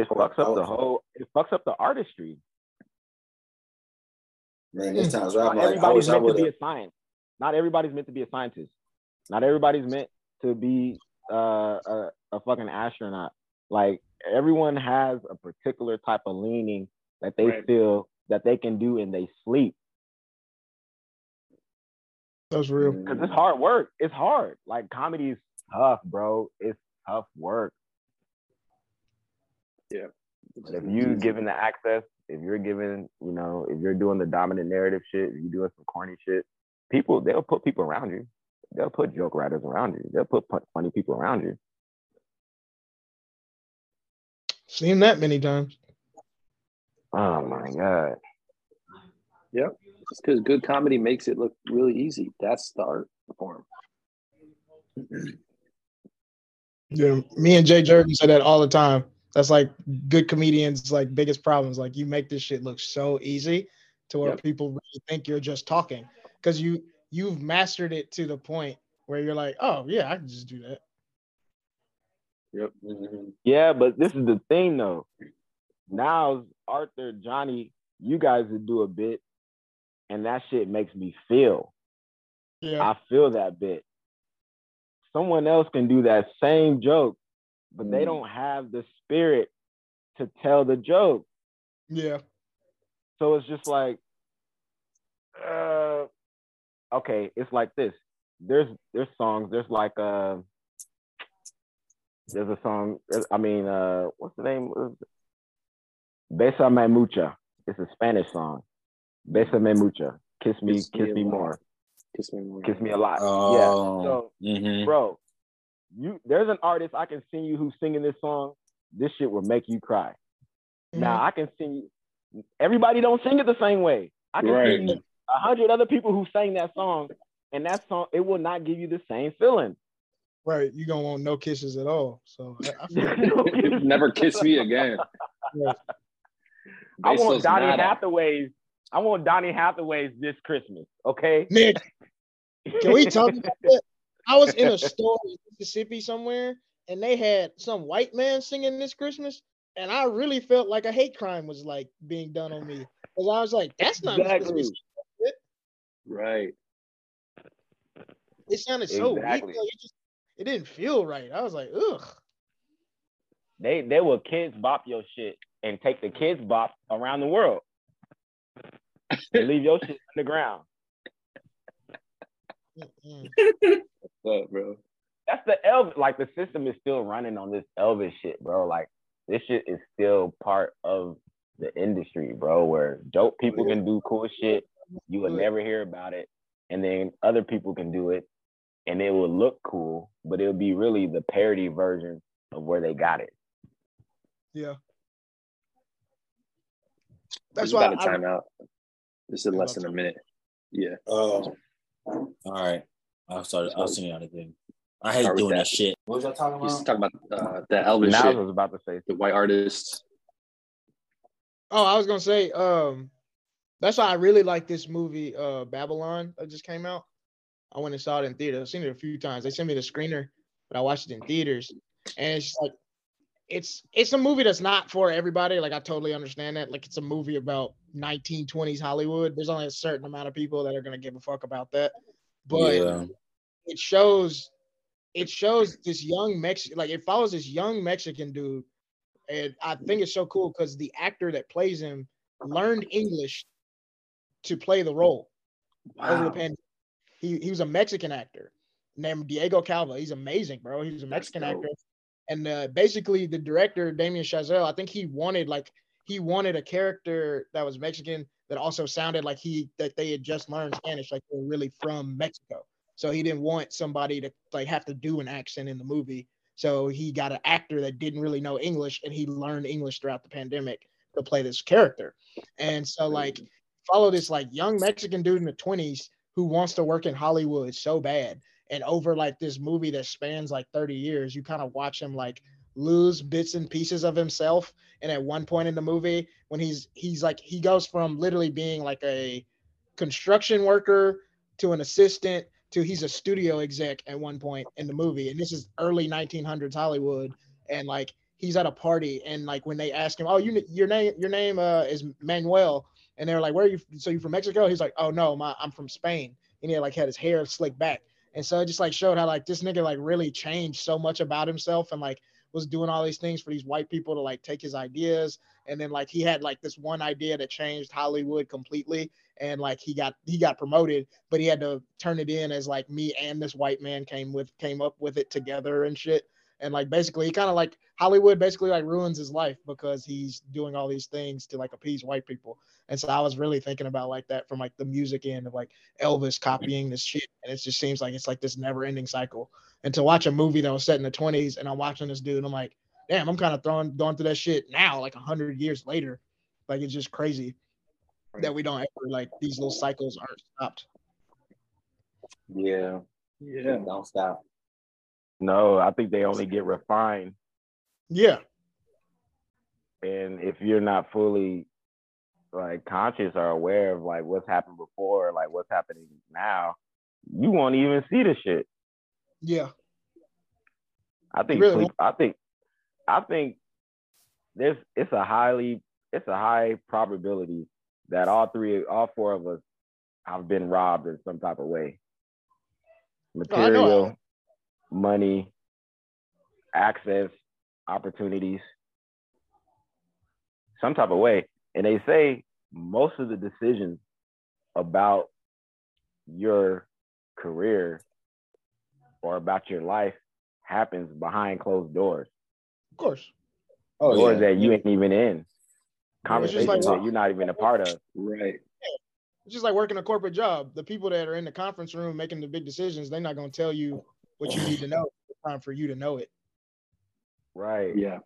It fucks up the whole. It fucks up the artistry. Man, this time's right. Not I'm like, I everybody's wish I meant to would be a scientist. Not everybody's meant to be a scientist. Not everybody's meant to be uh, a, a fucking astronaut. Like everyone has a particular type of leaning that they Right. feel that they can do in they sleep. That's real. Because it's hard work. It's hard. Like comedy is tough, bro. It's tough work. But if you given the access, if you're given, you know, if you're doing the dominant narrative shit, if you're doing some corny shit, people they'll put people around you. They'll put joke writers around you. They'll put funny people around you. Seen that many times. Oh my god. Yep. It's because good comedy makes it look really easy. That's the art form. Yeah, me and Jay Jordan say that all the time. That's like good comedians' like biggest problems. Like you make this shit look so easy to where Yep. people really think you're just talking because you you've mastered it to the point where you're like, oh yeah, I can just do that. Yep. Mhm. Yeah, but this is the thing though. Now Arthur, Johnny, you guys would do a bit, and that shit makes me feel. Yeah, I feel that bit. Someone else can do that same joke, but they Mm. don't have the spirit to tell the joke. yeah, So it's just like, uh, okay, it's like this. There's there's songs. There's like uh, there's a song. I mean, uh, what's the name? Besa me mucha. It's a Spanish song. Besa me mucha. Kiss me, Kiss me kiss a me more. Kiss me more. Kiss me a lot. Oh. Yeah. So Mhm. bro, you there's an artist I can sing you who's singing this song. This shit will make you cry. Mm-hmm. Now I can sing you. Everybody don't sing it the same way. I can Right. sing a hundred other people who sang that song, and that song it will not give you the same feeling. right. You don't want no kisses at all. So I, I feel [laughs] [laughs] Never kiss me again. Right. I want Besos Donny nada. Hathaway's. I want Donny Hathaway's this Christmas. Okay. Nick, [laughs] can we talk about that? I was in a store in Mississippi somewhere, and they had some white man singing this Christmas, and I really felt like a hate crime was like being done on me. Because I was like, that's not supposed to Exactly. Right. It sounded so weak. Exactly. like, it just it didn't feel right. I was like, ugh. They they will kids bop your shit and take the Kidz Bop around the world. and leave your shit [laughs] underground. [laughs] What's up, bro? that's the Elvis. Like the system is still running on this Elvis shit, bro. Like this shit is still part of the industry, bro. Where dope oh, people can do cool shit, you will oh, never hear about it, and then other people can do it, and it will look cool, but it'll be really the parody version of where they got it. Yeah. Oh, that's That's why about a I, timeout. This is less than a minute. Yeah. Oh. All right. I'll start. I'll send you out again. I hate Start doing that. that shit. What was y'all talking He's about? talking about uh, the Elvis now I shit, was about to say, the white artists. oh, I was gonna say, um, that's why I really like this movie, uh, Babylon that just came out. I went and saw it in theater. I've seen it a few times. They sent me the screener, but I watched it in theaters. And it's just like it's it's a movie that's not for everybody. Like I totally understand that. Like it's a movie about 1920s Hollywood. There's only a certain amount of people that are gonna give a fuck about that. But yeah. it shows it shows this young Mexican like it follows this young Mexican dude. And I think it's so cool because the actor that plays him learned English to play the role over the Wow. pandemic. He he was a Mexican actor named Diego Calva. He's amazing, bro. He was a Mexican actor. And uh, basically the director, Damien Chazelle, I think he wanted like he wanted a character that was Mexican that also sounded like he that they had just learned Spanish, like they were really from Mexico. So he didn't want somebody to like have to do an accent in the movie. So he got an actor that didn't really know English and he learned English throughout the pandemic to play this character. And so like follow this like young Mexican dude in the 20s who wants to work in Hollywood so bad. And over like this movie that spans like 30 years, you kind of watch him like lose bits and pieces of himself. And at one point in the movie, when he's he's like he goes from literally being like a construction worker to an assistant to he's a studio exec at one point in the movie. And this is early 1900s Hollywood. And like he's at a party and like when they ask him, "Oh, you your name your name uh, is Manuel," and they're like, "Where are you? So you from Mexico?" He's like, "Oh no, my I'm from Spain." And he had, like had his hair slicked back, and so it just like showed how like this nigga like really changed so much about himself and like was doing all these things for these white people to like take his ideas. And then like he had like this one idea that changed hollywood completely. And like he got he got promoted but he had to turn it in as like me and this white man came with came up with it together and shit and like basically he kind of like Hollywood basically like ruins his life because he's doing all these things to like appease white people. And so I was really thinking about like that from like the music end of like Elvis copying this shit, and it just seems like it's like this never ending cycle. And to watch a movie that was set in the 20s, and I'm watching this dude, I'm like, damn, I'm kind of throwing going through that shit now, like a hundred years later. Like it's just crazy that we don't ever like these little cycles aren't stopped. Yeah. Yeah. Don't stop. No, I think they only get refined. Yeah. And if you're not fully like conscious or aware of like what's happened before, like what's happening now, you won't even see the shit. Yeah. I think Really? sleep, I think I think there's it's a highly it's a high probability that all three all four of us have been robbed in some type of way. Material, money, access, opportunities, some type of way. And they say most of the decisions about your career or about your life happens behind closed doors. Of course. Oh doors yeah. that you ain't even in. it's Conversations like- that you're not even a part of. Right. It's just like working a corporate job. The people that are in the conference room making the big decisions, they're not going to tell you what you need to know. It's time for you to know it. Right. Yeah.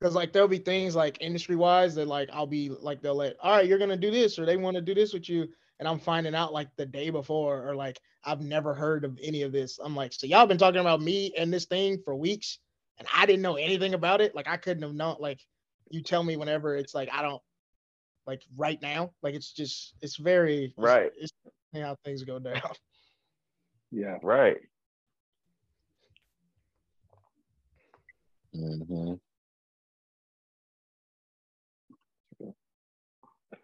Because like there'll be things like industry wise that like I'll be like they'll let all right you're gonna do this or they want to do this with you and I'm finding out like the day before or like I've never heard of any of this. I'm like so y'all been talking about me and this thing for weeks and I didn't know anything about it. Like I couldn't have known. Like you tell me whenever it's like I don't like right now. Like it's just it's very it's- Right. It's, how things go down. Yeah. Right. hmm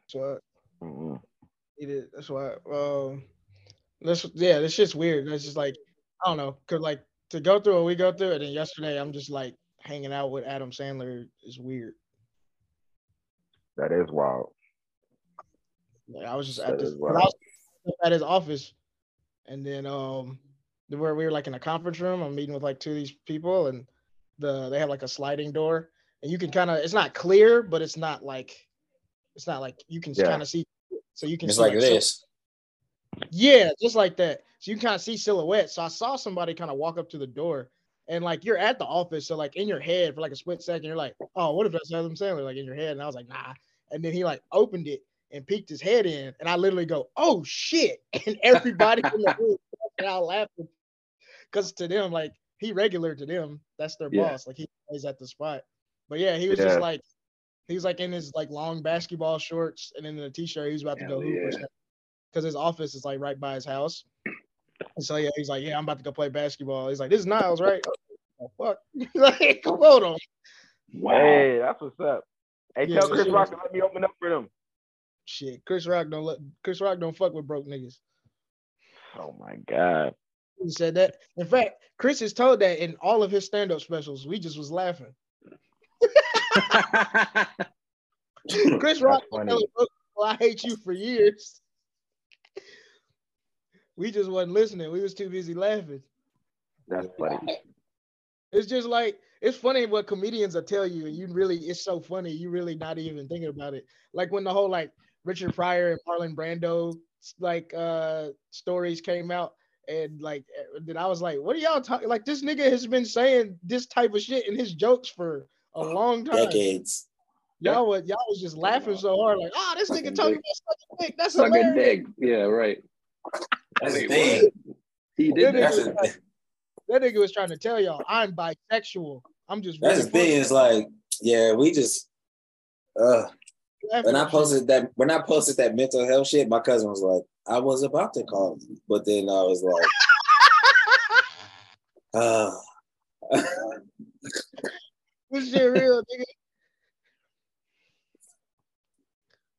So Mm-mm. It is. That's why. Um, that's yeah. This shit's weird. It's just like I don't know, cause like to go through what we go through, it and then yesterday I'm just like hanging out with Adam Sandler is weird. That is wild. Like, I was just That at this, is 'cause I was at his office, and then um, where we were like in a conference room. I'm meeting with like two of these people, and the they have like a sliding door, and you can kind of it's not clear, but it's not like it's not like you can Yeah. kind of see. So you can It's see, like sil- this. Yeah, just like that. So you kind of see silhouettes. So I saw somebody kind of walk up to the door, and like you're at the office, so like in your head for like a split second, you're like, "Oh, what if that's Adam Sandler?" Like in your head, and I was like, "Nah." And then he like opened it and peeked his head in, and I literally go, "Oh shit!" [laughs] And everybody in the room [laughs] started out laughing because to them, like he regular to them, that's their Yeah. boss. Like he plays at the spot. But yeah, he was just like. He was like in his like long basketball shorts and in a t-shirt. He was about to go hoop or yeah. because his office is like right by his house. And so yeah, he's like, yeah, I'm about to go play basketball. He's like, this is Niles, right? Oh fuck, like hold [laughs] on, Wow. Hey, that's what's up. Hey, Yeah, tell Chris she Rock to let me open up for them. Shit. Chris Rock don't let Chris Rock don't fuck with broke niggas. Oh my God. He said that. In fact, Chris has told that in all of his stand-up specials. We just was laughing. [laughs] Chris Rock telling broke I hate you for years. We just wasn't listening. We was too busy laughing. That's funny. It's just like it's funny what comedians will tell you, and you really it's so funny. You really not even thinking about it. Like when the whole like Richard Pryor and Marlon Brando like uh stories came out, and like then I was like, what are y'all talking? Like this nigga has been saying this type of shit in his jokes for a long time. Decades. Y'all was y'all was just laughing so hard, like, oh, this nigga talking dick. about sucking dick. That's Suck a hilarious. dick. Yeah, right. That's Wait, thing. He That did That's nigga, that. that nigga was trying to tell y'all, I'm bisexual. I'm just that's really the thing. Is like, yeah, we just. Uh, laughing when I posted that, when I posted that mental health shit, my cousin was like, "I was about to call you," but then I was like, "Uh." [laughs] [laughs] This shit real, nigga.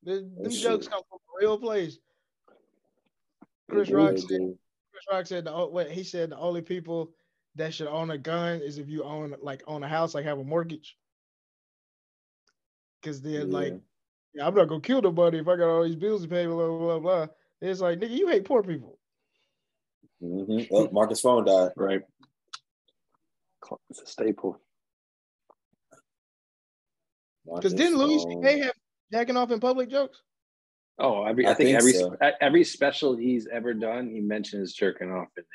The- them jokes come from a real place. Chris Yeah, Rock said, dude. Chris Rock said the what he said the only people that should own a gun is if you own like own a house, like have a mortgage. Cause then like, Yeah. yeah, I'm not gonna kill nobody if I got all these bills to pay, blah blah blah. blah. It's like, nigga, you hate poor people. Mhm. Oh, Marcus' phone died. Right. It's a staple. Cause Marcus' didn't Louis phone- C.K. have jacking off in public jokes? Oh, every, I, I think, think every so. every special he's ever done, he mentions jerking off in it.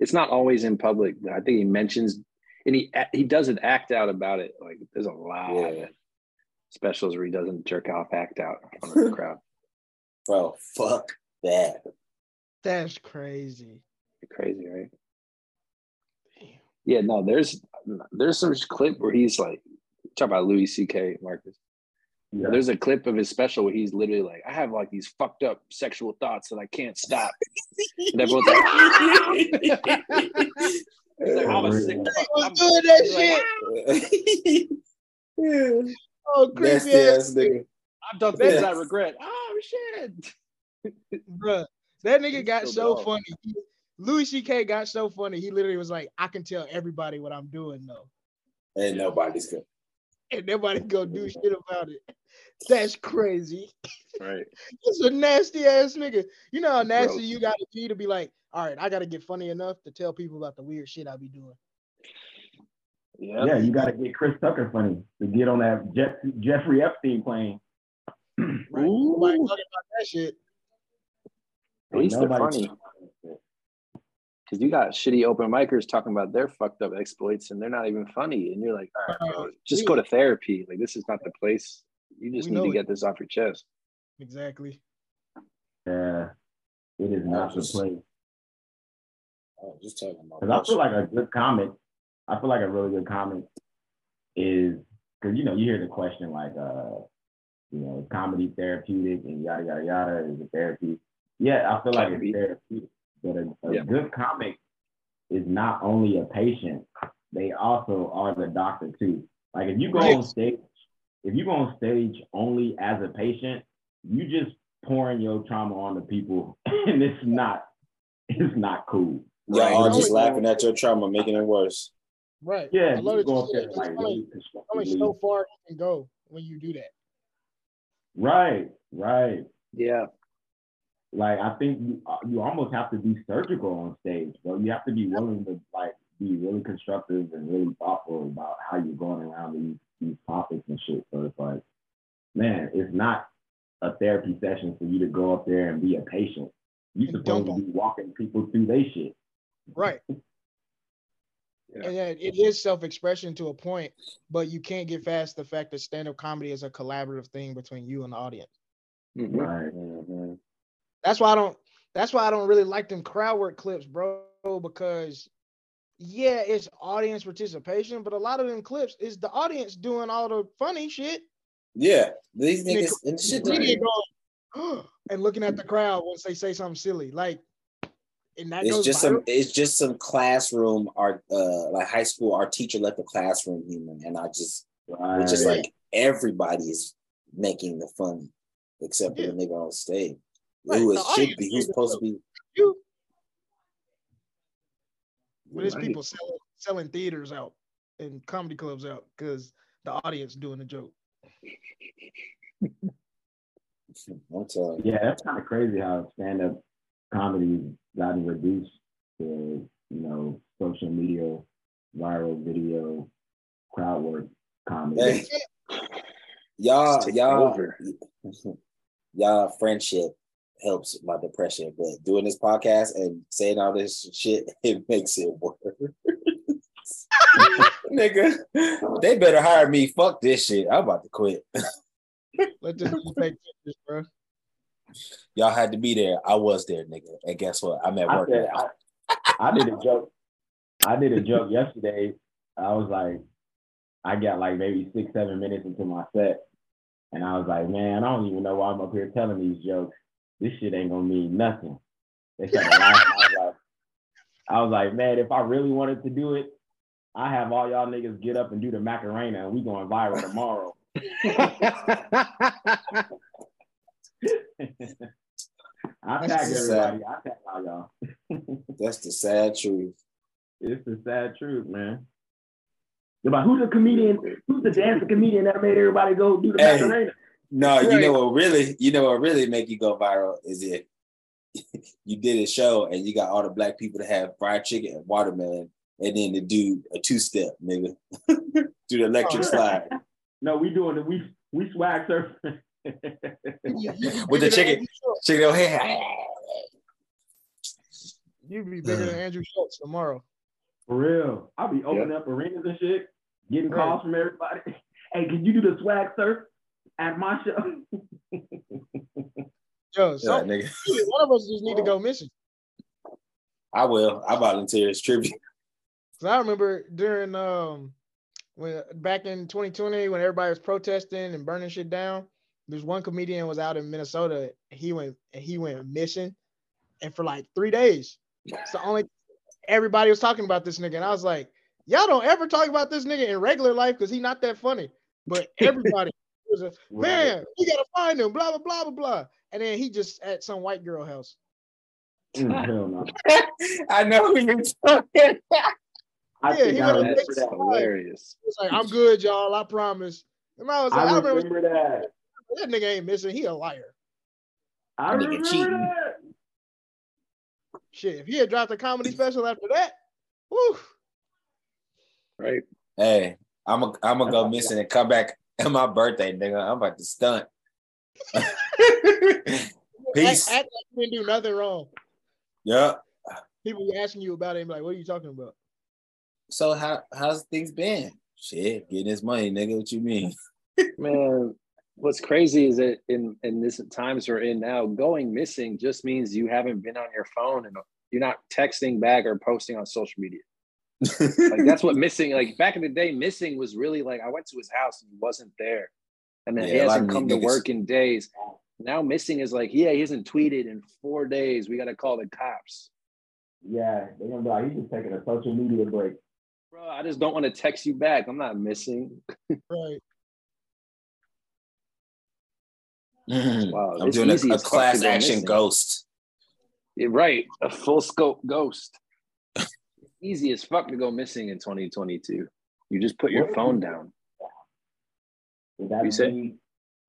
It's not always in public. but I think he mentions, and he he doesn't act out about it. Like there's a lot Yeah. Of specials where he doesn't jerk off, act out in front of the [laughs] crowd. Bro, fuck that. That's crazy. Crazy, right? Damn. Yeah, no, there's there's some clip where he's like talk about Louis C.K. Marcus. Yeah. There's a clip of his special where he's literally like, I have like these fucked up sexual thoughts that I can't stop. And everyone's like, [laughs] like, I'm a oh, sick fuck. I'm- doing that shit. [laughs] Oh, creepy ass, ass nigga. I've done things Yeah. I regret. Oh shit. [laughs] bruh. That nigga got still so funny. He- Louis C.K. got so funny. He literally was like, "I can tell everybody what I'm doing though, Ain't nobody's good. [laughs] and nobody go do shit about it." That's crazy. Right. [laughs] It's a nasty ass nigga. You know how nasty Gross. you gotta be to be like, all right, I gotta get funny enough to tell people about the weird shit I be doing. Yeah. Yeah, you got to get Chris Tucker funny to get on that Jeff, Jeffrey Epstein plane. [clears throat] Right? Nobody talking about that shit. At least they're funny. Because you got shitty open micers talking about their fucked up exploits and they're not even funny. And you're like, all right, bro, just go to therapy. Like, this is not the place. You just We need to it. get this off your chest. Exactly. Yeah, it is not the place. I was just talking about. Because I feel like a good comic, I feel like a really good comic is because you know you hear the question like, uh, you know, is comedy therapeutic and yada yada yada is it therapy? Yeah, I feel like it's therapeutic, but a, a Yeah. good comic is not only a patient; they also are the doctor too. Like if you go on stage, if you go on stage only as a patient, you just pouring your trauma on the people, [laughs] and it's not, it's not cool. Y'all Right. are just laughing at your trauma, making it worse. Right. Yeah, I love you go up there like only, only so far you can go when you do that. Right, right. Yeah. Like I think you uh, you almost have to be surgical on stage, bro. You have to be willing to like be really constructive and really thoughtful about how you're going around these these topics and shit. So it's like, man, it's not a therapy session for you to go up there and be a patient. You're supposed to be walking people through their shit. Right. [laughs] Yeah. And then it is self-expression to a point, but you can't get past the fact that stand-up comedy is a collaborative thing between you and the audience. Mhm. Right. Mhm. That's why I don't that's why I don't really like them crowd work clips, bro, because yeah, it's audience participation, but a lot of them clips is the audience doing all the funny shit. Yeah, these And niggas and shit. Then like- they going and looking at the crowd once they say something silly. Like and that It's goes just viral. some. It's just some classroom art, uh, like high school. Our teacher left the classroom human, and I just, Right. it's just like everybody is making the fun, except for Yeah. the nigga on stage, Right, who it should be, made who's supposed to be. you but it's Right. people selling selling theaters out and comedy clubs out because the audience doing the joke. [laughs] I'm telling you. Yeah, that's kind of crazy how stand up comedy's gotten reduced to, you know, social media, viral video, crowd work comedy. Hey, y'all, y'all, over. [laughs] y'all friendship helps my depression, but doing this podcast and saying all this shit, [laughs] it makes it worse. [laughs] Nigga, they better hire me. Fuck this shit. I'm about to quit. Let this be fake pictures, bro. Y'all had to be there. I was there, nigga. And guess what? I'm at I work said, now. I did a joke. I did a joke yesterday. I was like, I got like maybe six, seven minutes into my set. And I was like, man, I don't even know why I'm up here telling these jokes. This shit ain't gonna mean nothing. They started laughing. I was like, I was like, man, if I really wanted to do it, I have all y'all niggas get up and do the Macarena and we going viral tomorrow. [laughs] I tag everybody. I tag all y'all. [laughs] That's the sad truth. It's the sad truth, man. They're who's the comedian? Who's the dancing comedian that made everybody go do the Hey. Macarena? No, you know what really, you know what really make you go viral is if [laughs] you did a show and you got all the black people to have fried chicken and watermelon, and then to do a two step, nigga, [laughs] do the electric Oh. slide No, we doing it. We we swag surfing. You- [laughs] you with the bigger chicken, Andrew Schulz. chicken on head. You be bigger than Andrew Schulz tomorrow. For real. I'll be opening up arenas and shit, getting calls from everybody. [laughs] Hey, can you do the swag surf at my show? [laughs] Yo, Yeah, nigga, one of us just need to go missing. I will. I volunteer as tribute. Cause I remember during um when back in 2020 when everybody was protesting and burning shit down, there's one comedian was out in Minnesota. He went and he went missing, and for like three days. It's the only everybody was talking about this nigga, and I was like, y'all don't ever talk about this nigga in regular life because he not that funny. But [laughs] everybody was a man, we gotta find him, blah blah blah blah blah. And then he just at some white girl house. Mm, hell no. [laughs] I know who you're talking. I Yeah, think he I remember that. Hilarious. He was like, I'm good, y'all, I promise. And I was like, I, I remember remember that. That nigga ain't missing. He a liar. I Nigga remember cheating. that. Shit, if he had dropped a comedy special after that, woo. Right. Hey, I'm a, I'm gonna go [laughs] missing and come back on my birthday, nigga. I'm about to stunt. [laughs] Peace. Act, act like you didn't do nothing wrong. Yeah. People be asking you about it and be like, what are you talking about? So how how's things been? Shit, getting his money, nigga. What you mean? Man, what's crazy is that in in this times we're in now, going missing just means you haven't been on your phone and you're not texting back or posting on social media. Like that's what [laughs] missing. Like back in the day, missing was really like I went to his house and he wasn't there, and then he Yeah, a lot hasn't come to niggas- work in days. Now missing is like, yeah, he hasn't tweeted in four days. We got to call the cops, Yeah, they're gonna be like, he's just taking a social media break. bro. I just don't want to text you back. I'm not missing. [laughs] Right. Mhm. Wow, I'm doing a, a as fuck to class action missing. ghost. Yeah, right, a full scope ghost. Easy as fuck to go missing in 2022. You just put your What? phone down. Would that You say? be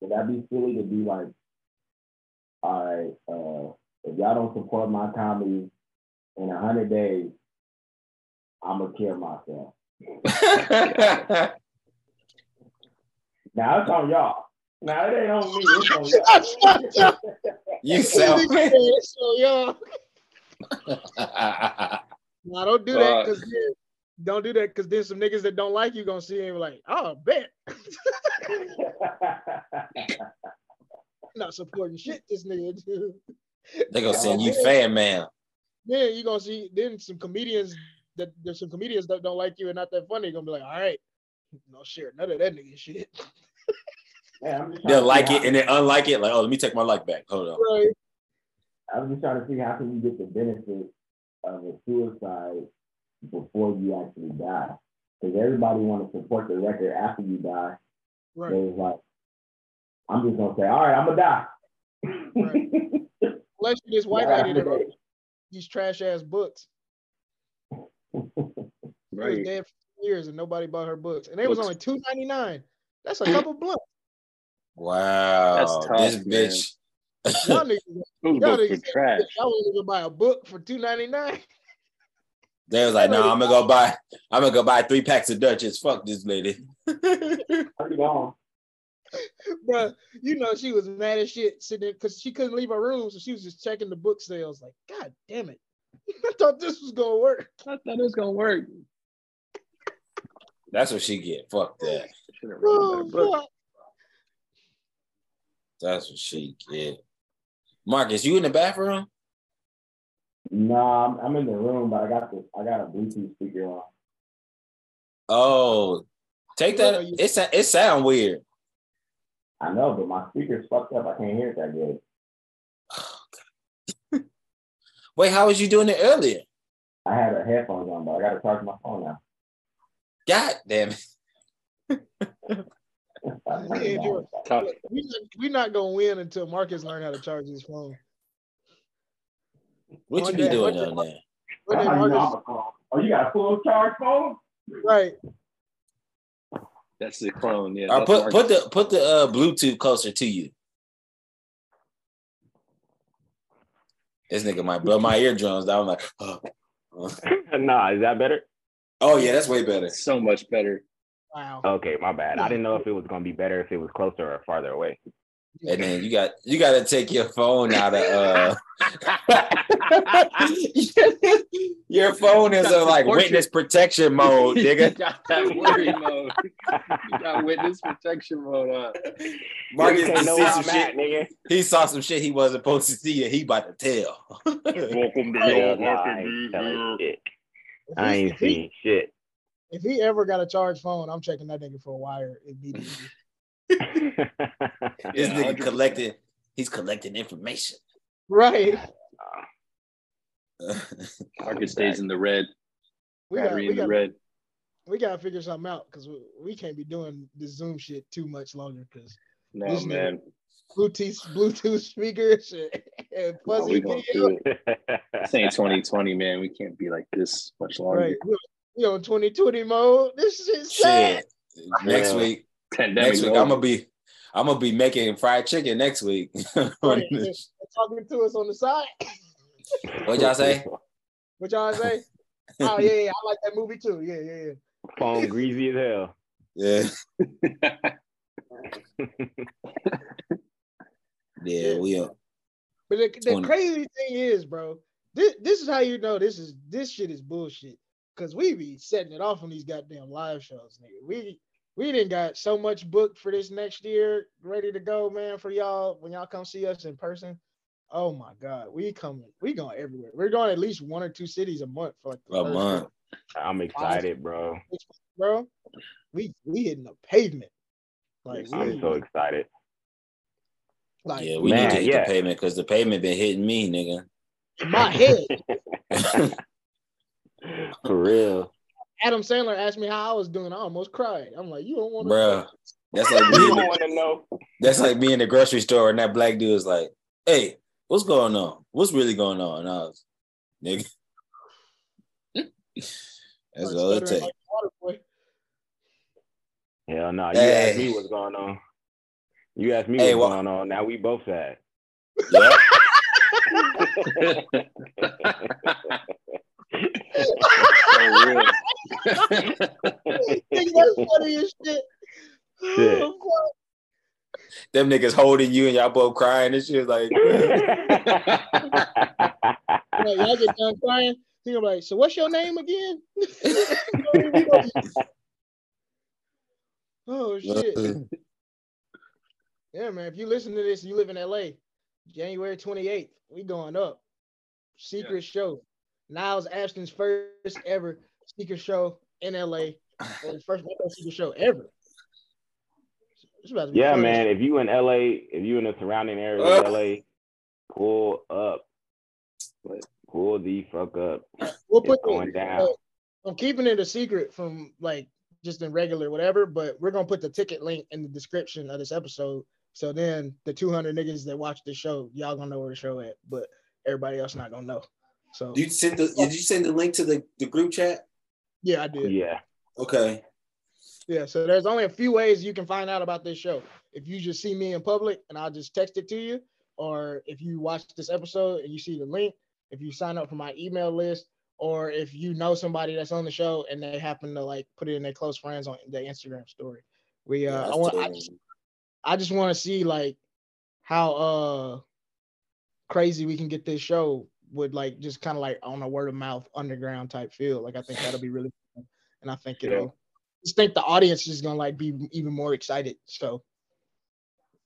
would that be silly to be like, all right, uh, if y'all don't support my comedy in a hundred days, I'm gonna kill myself. [laughs] Now it's on y'all. Now it ain't on me. It's on [laughs] y'all. you sound. so yo, [laughs] nah, don't do that Uh, because don't do that because then some niggas that don't like you gonna see him and be like, oh, bet [laughs] not supporting shit this nigga do. they gonna send you fan mail. Then you gonna see then some comedians that there's some comedians that don't like you and not that funny gonna be like, all right, no share none of that nigga shit. Man, I'm just trying They'll like see it and then unlike it. Like, oh, let me take my like back. Hold on. Right. I'm just trying to see how can you get the benefit of a suicide before you actually die. Because everybody want to support the record after you die. Right. So it's like, I'm just gonna say, all right, I'm gonna die. Unless you just white Yeah, lady that these trash ass books. She was Right. dead for years and nobody bought her books. And they was Books. only two ninety nine. That's a couple blunts. Wow. That's tough, this man. bitch. Y'all niggas, [laughs] Those y'all books were niggas trash. I wouldn't even buy a book for two ninety nine. They was like, no, I'm gonna go buy. I'm gonna go buy three packs of Dutchess. Fuck this lady. [laughs] I'm. Bro, you know she was mad as shit sitting there because she couldn't leave her room, so she was just checking the book sales. Like, God damn it! [laughs] I thought this was gonna work. I thought it was gonna work. That's what she get. Fuck that. Should have wrote a Oh, better book. fuck. That's what she get. Marcus, you in the bathroom? Nah, I'm, I'm in the room, but I got the I got a Bluetooth speaker on. Oh, take that. It's it sound weird. I know, but my speaker's fucked up. I can't hear it that good. [sighs] Wait, how was you doing it earlier? I had a headphones on, but I got to charge my phone now. God damn it. [laughs] Yeah, Jordan. Tough. We not, we not gonna win until Marcus learn how to charge his phone. What you One be doing one down there? But That's then how you know Marcus, I'm a phone. Oh, you got a full charge phone? right? That's the clone. Yeah. Or that's put Marcus. put the put the uh, Bluetooth closer to you. This nigga might blow my eardrums down. I'm like, oh. [laughs] [laughs] nah, is that better? oh yeah, that's way better. so much better. Wow. Okay, my bad. I didn't know if it was gonna be better if it was closer or farther away. And then you got you got to take your phone out of uh. [laughs] your phone is in like Portrait. witness protection mode, [laughs] you nigga. got that worry mode. You got witness protection mode on. Marcus You can't just know see some shit. nigga. He saw some shit he wasn't supposed to see, and he about to tell. Welcome to Hell no, I ain't telling shit. If I ain't seen shit. If he ever got a charged phone, I'm checking that nigga for a wire immediately. [laughs] This nigga collecting. He's collecting information. Right. [laughs] Marcus stays in the red. We got Battery we in the got red. we got to figure something out because we, we can't be doing this Zoom shit too much longer because No This nigga- Bluetooth Bluetooth speakers [laughs] and No, fuzzy we gonna video. do it. This ain't 2020, man. We can't be like this much longer. Right. We- We on 2020 mode. This shit's sad. Shit. Next Yeah. week, Pandemic. next week, I'm gonna be, I'm gonna be making fried chicken next week. [laughs] Talking to us on the side. what y'all say? What y'all say? Oh yeah, yeah, I like that movie too. Yeah, yeah, yeah. Phone greasy as hell. Yeah, [laughs] yeah, we are. But the, the crazy thing is, bro, this, this is how you know this is this shit is bullshit. Cause we be setting it off on these goddamn live shows, nigga. We we didn't got so much booked for this next year, ready to go, man. For y'all when y'all come see us in person. Oh my god, we coming, we going everywhere. We're going at least one or two cities a month for like A first month. I'm excited, bro. bro. We we hitting the pavement. Like I'm so excited. like Yeah, we Man, need to hit yeah. the pavement because the pavement been hitting me, nigga. in my head. [laughs] For real. Adam Sandler asked me how I was doing. I almost cried. I'm like, you don't want to, Bruh. That's like You me. in don't the- want to know. That's like being in the grocery store, and that black dude is like, "Hey, what's going on? What's really going on?" And I was, nigga. [laughs] That's all it takes. Hell no. You Hey. asked me what's going on. You asked me Hey, what's wha- going on. Now we both sad. Yeah. [laughs] [laughs] Oh, real. That's funny as shit. Shit. Oh. Them niggas holding you and y'all both crying and shit. Like, [laughs] Like, y'all get done crying. He gonna be like, so what's your name again? [laughs] oh shit. Yeah, man. If you listen to this, you live in LA, January 28th, we going up. Secret show. Niles Abston's first ever secret show in LA. Or the first secret show ever. About yeah, fun. man. If you in LA, if you in the surrounding area Uh. of LA, pull up. Pull the fuck up. We'll put It's going the, down. uh, I'm keeping it a secret from like just in regular whatever, but we're gonna put the ticket link in the description of this episode. So then the 200 niggas that watch the show, y'all gonna know where the show at, but everybody else not gonna know. So you sent the? Did you send the link to the, the group chat? yeah, I did. Yeah. Okay. Yeah, so there's only a few ways you can find out about this show. If you just see me in public and I'll just text it to you, or if you watch this episode and you see the link, if you sign up for my email list, or if you know somebody that's on the show and they happen to like put it in their close friends on their Instagram story. We uh I want I just I just want to see like how uh crazy we can get this show with like just kind of like on a word of mouth underground type feel. Like I think that'll be really fun. and I think it'll just think the audience is gonna like be even more excited. So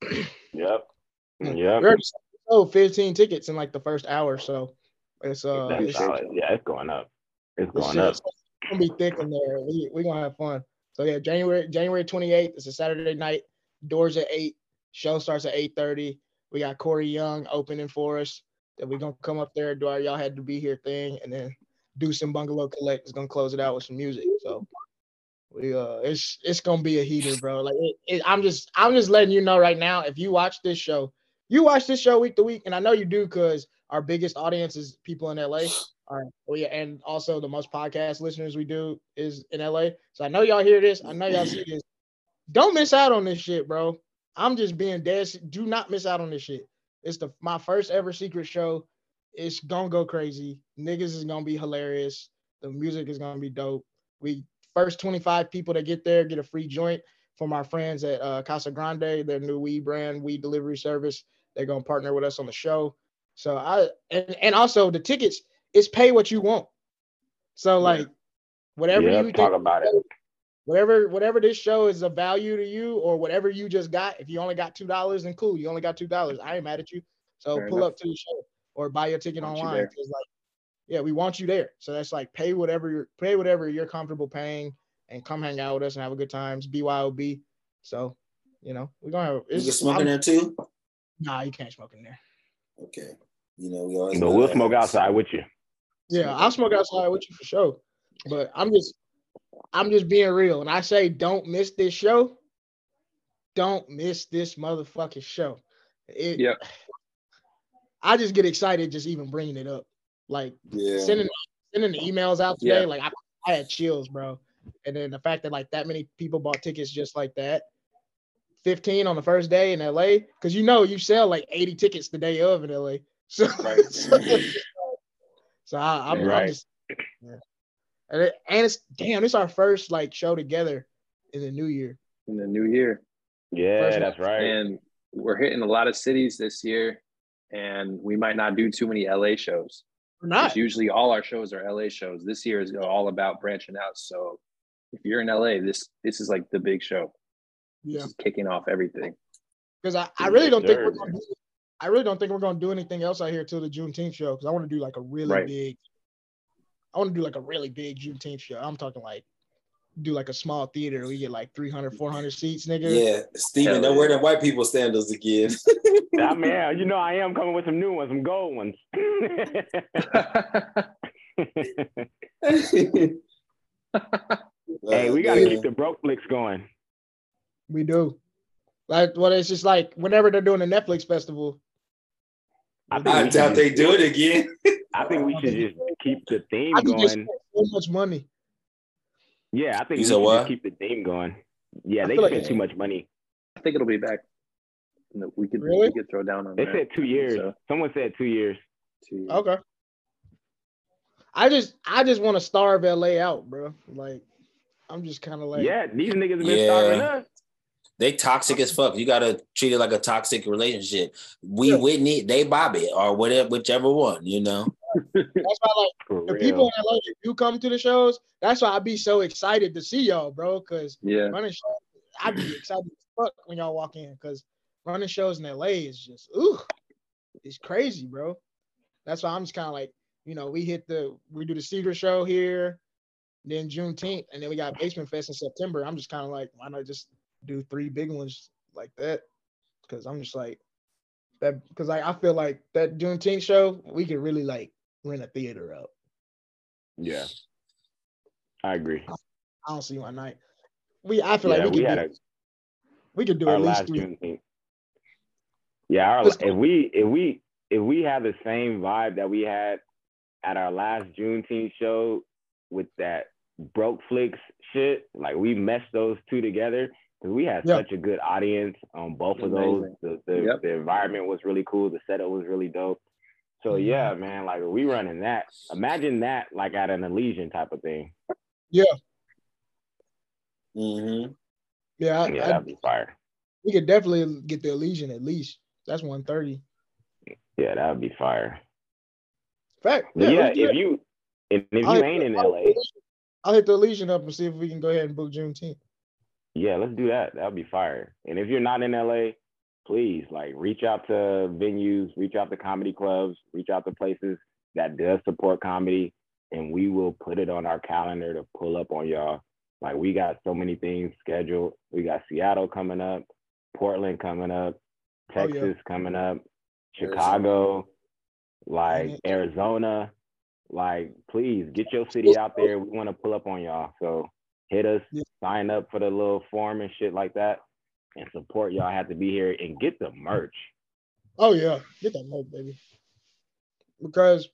Yep. Yeah. Yep. we already sold 15 tickets in like the first hour. So it's uh it's. Yeah, it's going up. It's going shit- up. it's gonna be thick in there. We we gonna have fun. So yeah, January January 28th. It's a Saturday night. Doors at eight. Show starts at 8:30. We got Corey Young opening for us. That we're gonna come up there, do our y'all had to be here thing, and then do some bungalow collect is gonna close it out with some music. So we uh it's it's gonna be a heater, bro. Like it, it, I'm just I'm just letting you know right now. If you watch this show, you watch this show week to week, and I know you do because our biggest audience is people in LA. All right. We and also the most podcast listeners we do is in LA. So I know y'all hear this. I know y'all see this. Don't miss out on this shit, bro. I'm just being dead. Do not miss out on this shit. It's the my first ever secret show. It's gonna go crazy. Niggas is gonna be hilarious. The music is gonna be dope. We first 25 people that get there get a free joint from our friends at uh, Casa Grande, their new weed brand, weed delivery service. They're gonna partner with us on the show. So I and, and also the tickets is pay what you want. So like whatever yeah, you talk think, about it. Whatever whatever this show is of value to you or whatever you just got. If you only got two dollars, then cool. You only got two dollars. I ain't mad at you. So Fair pull enough. up to the show or buy your ticket Want you online. there. 'cause, like, yeah, we want you there. So that's like pay whatever you're pay whatever you're comfortable paying and come hang out with us and have a good time. It's BYOB. So you know we're gonna have. You It's, can smoke in I'm- there too. Nah, you can't smoke in there. Okay. You know we always. But know we'll smoke outside with you. Yeah, I'll smoke outside with you for sure. But I'm just I'm just being real. And I say don't miss this show. Don't miss this motherfucking show. It, Yep. I just get excited just even bringing it up. Like Yeah. sending sending the emails out today, Yeah. like I, I had chills, bro. And then the fact that like that many people bought tickets just like that. 15 on the first day in LA. Cause you know you sell like 80 tickets the day of in LA. [laughs] So, Right. [laughs] so I, I'm, I'm Right. just yeah. And, it, and it's damn, it's our first like show together in the new year. in the new year. Yeah, First that's right. And we're hitting a lot of cities this year, and we might not do too many LA shows. We're 'Cause not. Usually, all our shows are LA shows. This year is all about branching out. So, if you're in LA, this this is like the big show. Yeah. This is kicking off everything. Because I, I really don't think we're gonna do I really don't think we're gonna do anything else out here till the Juneteenth show because I want to do like a really Right. big I want to do like a really big Juneteenth show. I'm talking like do like a small theater. We get like 300, 400 seats, nigga. Yeah, Steven, Hell don't wear them white people sandals again. [laughs] I mean, yeah, you know, I am coming with some new ones, some gold ones. [laughs] hey, we got to Yeah. keep the broke flicks going. We do. Like what it's just like whenever they're doing a Netflix festival. I think, I doubt should they do it again. I think we should just keep the theme I going. so much money. Yeah, I think You we should just keep the theme going. Yeah, I they feel like- too much money. I think it'll be back. No, We could Really? we could throw down on They that. said two years. So, Someone said two years. two- Okay. I just I just want to starve LA out, bro. Like I'm just kind of like yeah, these niggas have been Yeah. starving us. They toxic as fuck. You gotta treat it like a toxic relationship. We Yeah. Whitney, they Bobby, or whatever, whichever one. You know. that's why like For the real. people in LA that do come to the shows, that's why I'd be so excited to see y'all, bro. Cause Yeah. running shows, I'd be excited as fuck when y'all walk in. Cause running shows in LA is just ooh, it's crazy, bro. That's why I'm just kind of like, you know, we hit the we do the secret show here, then Juneteenth, and then we got Basement Fest in September. I'm just kind of like, why not just do three big ones like that? Cause I'm just like that because like I feel like that Juneteenth show, we could really like rent a theater up. Yeah, I agree. I don't see why not. We I feel Yeah, like we, we could had do, a we could do our at least last three. Juneteenth. Yeah, our, if we if we if we have the same vibe that we had at our last Juneteenth show with that broke flicks shit, like we meshed those two together because we had Yeah. such a good audience on both of those. The the, Yep. the environment was really cool. The setup was really dope. So Mhm. yeah, man, like we running that. Imagine that like at an Elysian type of thing. Yeah, I, Yeah, I- that'd be fire. we could definitely get the Elysian at least. That's 130. Yeah, that would be fire. Fact. But yeah, if it. you if, if you ain't in LA, I'll hit the Elysian up and see if we can go ahead and book Juneteenth. Yeah, let's do that. That'll be fire. And if you're not in LA, please like reach out to venues, reach out to comedy clubs, reach out to places that does support comedy, and we will put it on our calendar to pull up on y'all. Like we got so many things scheduled. We got Seattle coming up, Portland coming up, Oh, yeah. Texas coming up, Chicago, like Mhm. Arizona. Like, please get your city out there. We want to pull up on y'all. So hit us, Yeah. Sign up for the little form and shit like that, and support y'all. I have to be here and get the merch. Oh yeah, get that note, baby. Because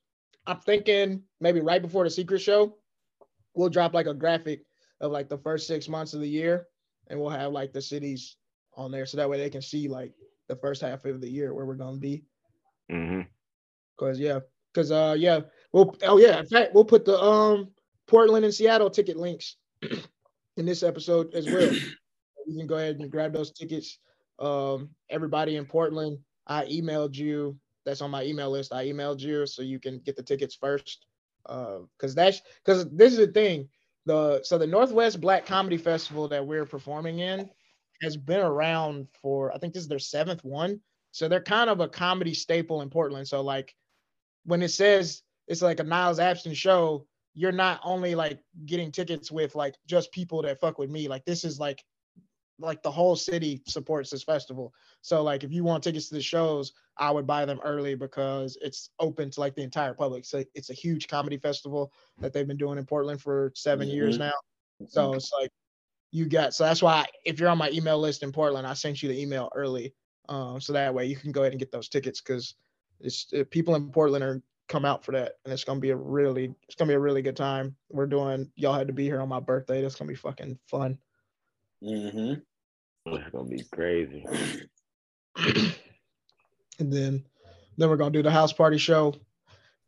I'm thinking maybe right before the secret show, we'll drop like a graphic of like the first six months of the year, and we'll have like the cities on there, so that way they can see like the first half of the year where we're gonna be. hmm Cause yeah, cause uh yeah, we'll oh yeah, in fact we'll put the um Portland and Seattle ticket links [clears throat] in this episode as well. [clears throat] you can go ahead and grab those tickets. Um, everybody in Portland, I emailed you. That's on my email list. I emailed you so you can get the tickets first. Uh, cause that's cause this is the thing. The so the Northwest Black Comedy Festival that we're performing in has been around for I think this is their seventh one. So they're kind of a comedy staple in Portland. So like when it says it's like a Niles Abston show, you're not only like getting tickets with like just people that fuck with me. Like this is like like the whole city supports this festival. So like if you want tickets to the shows, I would buy them early because it's open to like the entire public. So it's a huge comedy festival that they've been doing in Portland for 7 years Mhm. now. So it's like you got so that's why if you're on my email list in Portland, I sent you the email early. Um, so that way you can go ahead and get those tickets because it's uh, people in Portland are come out for that, and it's gonna be a really it's gonna be a really good time. We're doing y'all had to be here on my birthday. That's gonna be fucking fun. mm-hmm It's gonna be crazy. [clears throat] and then then we're gonna do the house party show.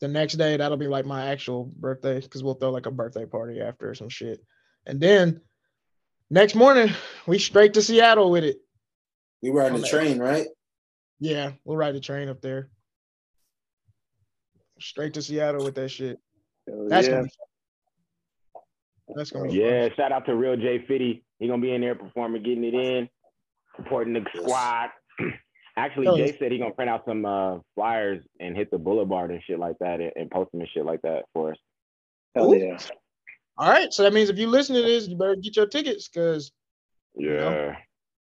The next day, that'll be like my actual birthday because we'll throw like a birthday party after or some shit. And then next morning, we straight to Seattle with it. We were on On the the- train, right? Yeah, we'll ride the train up there. Straight to Seattle with that shit. That's yeah. gonna be. That's gonna be Yeah, fun. shout out to Real J Fitty. He gonna be in there performing, getting it in, supporting the squad. [clears throat] Actually, Hell Jay yeah. said he gonna print out some uh, flyers and hit the boulevard and shit like that, and, and post them and shit like that for us. Hell Ooh. yeah. All right, so that means if you listen to this, you better get your tickets because Yeah.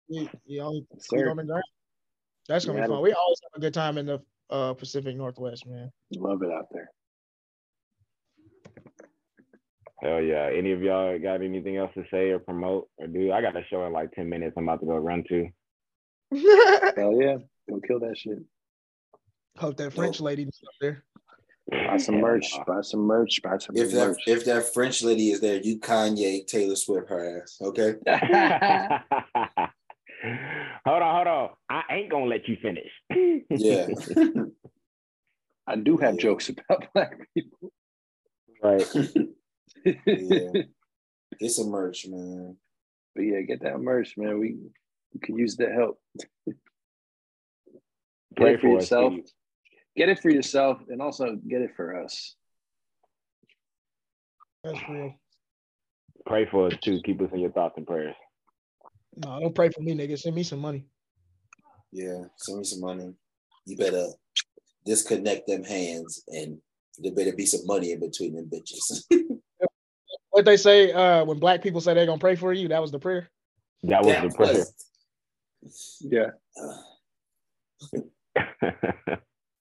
you, know Yes, feet sir. on the ground. That's gonna Yeah, be fun. We always have a good time in the uh, Pacific Northwest, man. Love it out there. Hell yeah. Any of y'all got anything else to say or promote or do? I got a show in like 10 minutes I'm about to go run to. [laughs] Hell yeah. Go kill that shit. Hope that French lady is up there. Buy some merch. Buy some merch. Buy some If that merch. if that French lady is there, you Kanye Taylor Swift her ass. Okay. [laughs] [laughs] hold on, hold on. I ain't gonna let you finish. Yeah. [laughs] I do have Yeah. jokes about black people. right. [laughs] yeah. Get some merch, man. But yeah, get that merch, man. We, we could use the help. Get Pray it for for yourself. please. Get it for yourself, and also get it for us. That's real. Pray for us too. Keep us in your thoughts and prayers. No, don't pray for me, nigga. Send me some money. Yeah. Send me some money. You better disconnect them hands and there better be some money in between them bitches. [laughs] What they say uh, when black people say they're gonna pray for you, that was the prayer. That was That the prayer. was- [laughs] Yeah. [laughs]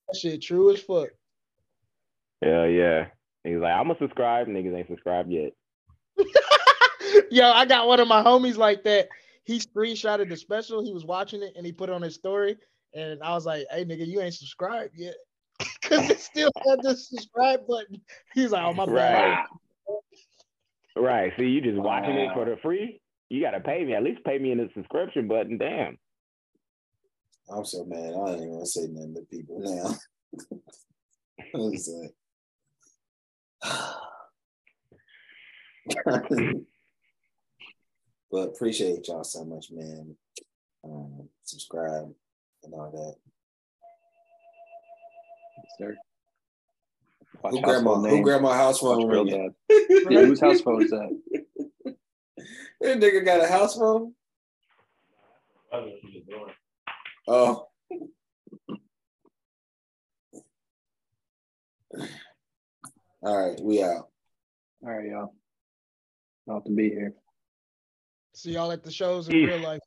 That shit true as fuck. Hell yeah. He's like, I'm gonna subscribe. Niggas ain't subscribed yet. Yo, I got one of my homies like that. He screenshotted the special. He was watching it and he put it on his story. And I was like, hey, nigga, you ain't subscribed yet. [laughs] Because it still had the subscribe button. He's like, oh, my bad. Right. Right. See, you just watching it for the free. You gotta pay me. At least pay me in the subscription button. Damn. I'm so mad. I ain't even gonna say nothing to people now. [laughs] I was like, [sighs] [sighs] [laughs] but appreciate y'all so much, man. Um, subscribe and all that. Sir. Watch Who grandma? household Who grandma house phone real ringing? [laughs] Yeah, whose house phone is that? [laughs] That nigga got a house phone. Oh. [laughs] All right, we out. All right, y'all. Not to be here. See y'all at the shows in real life.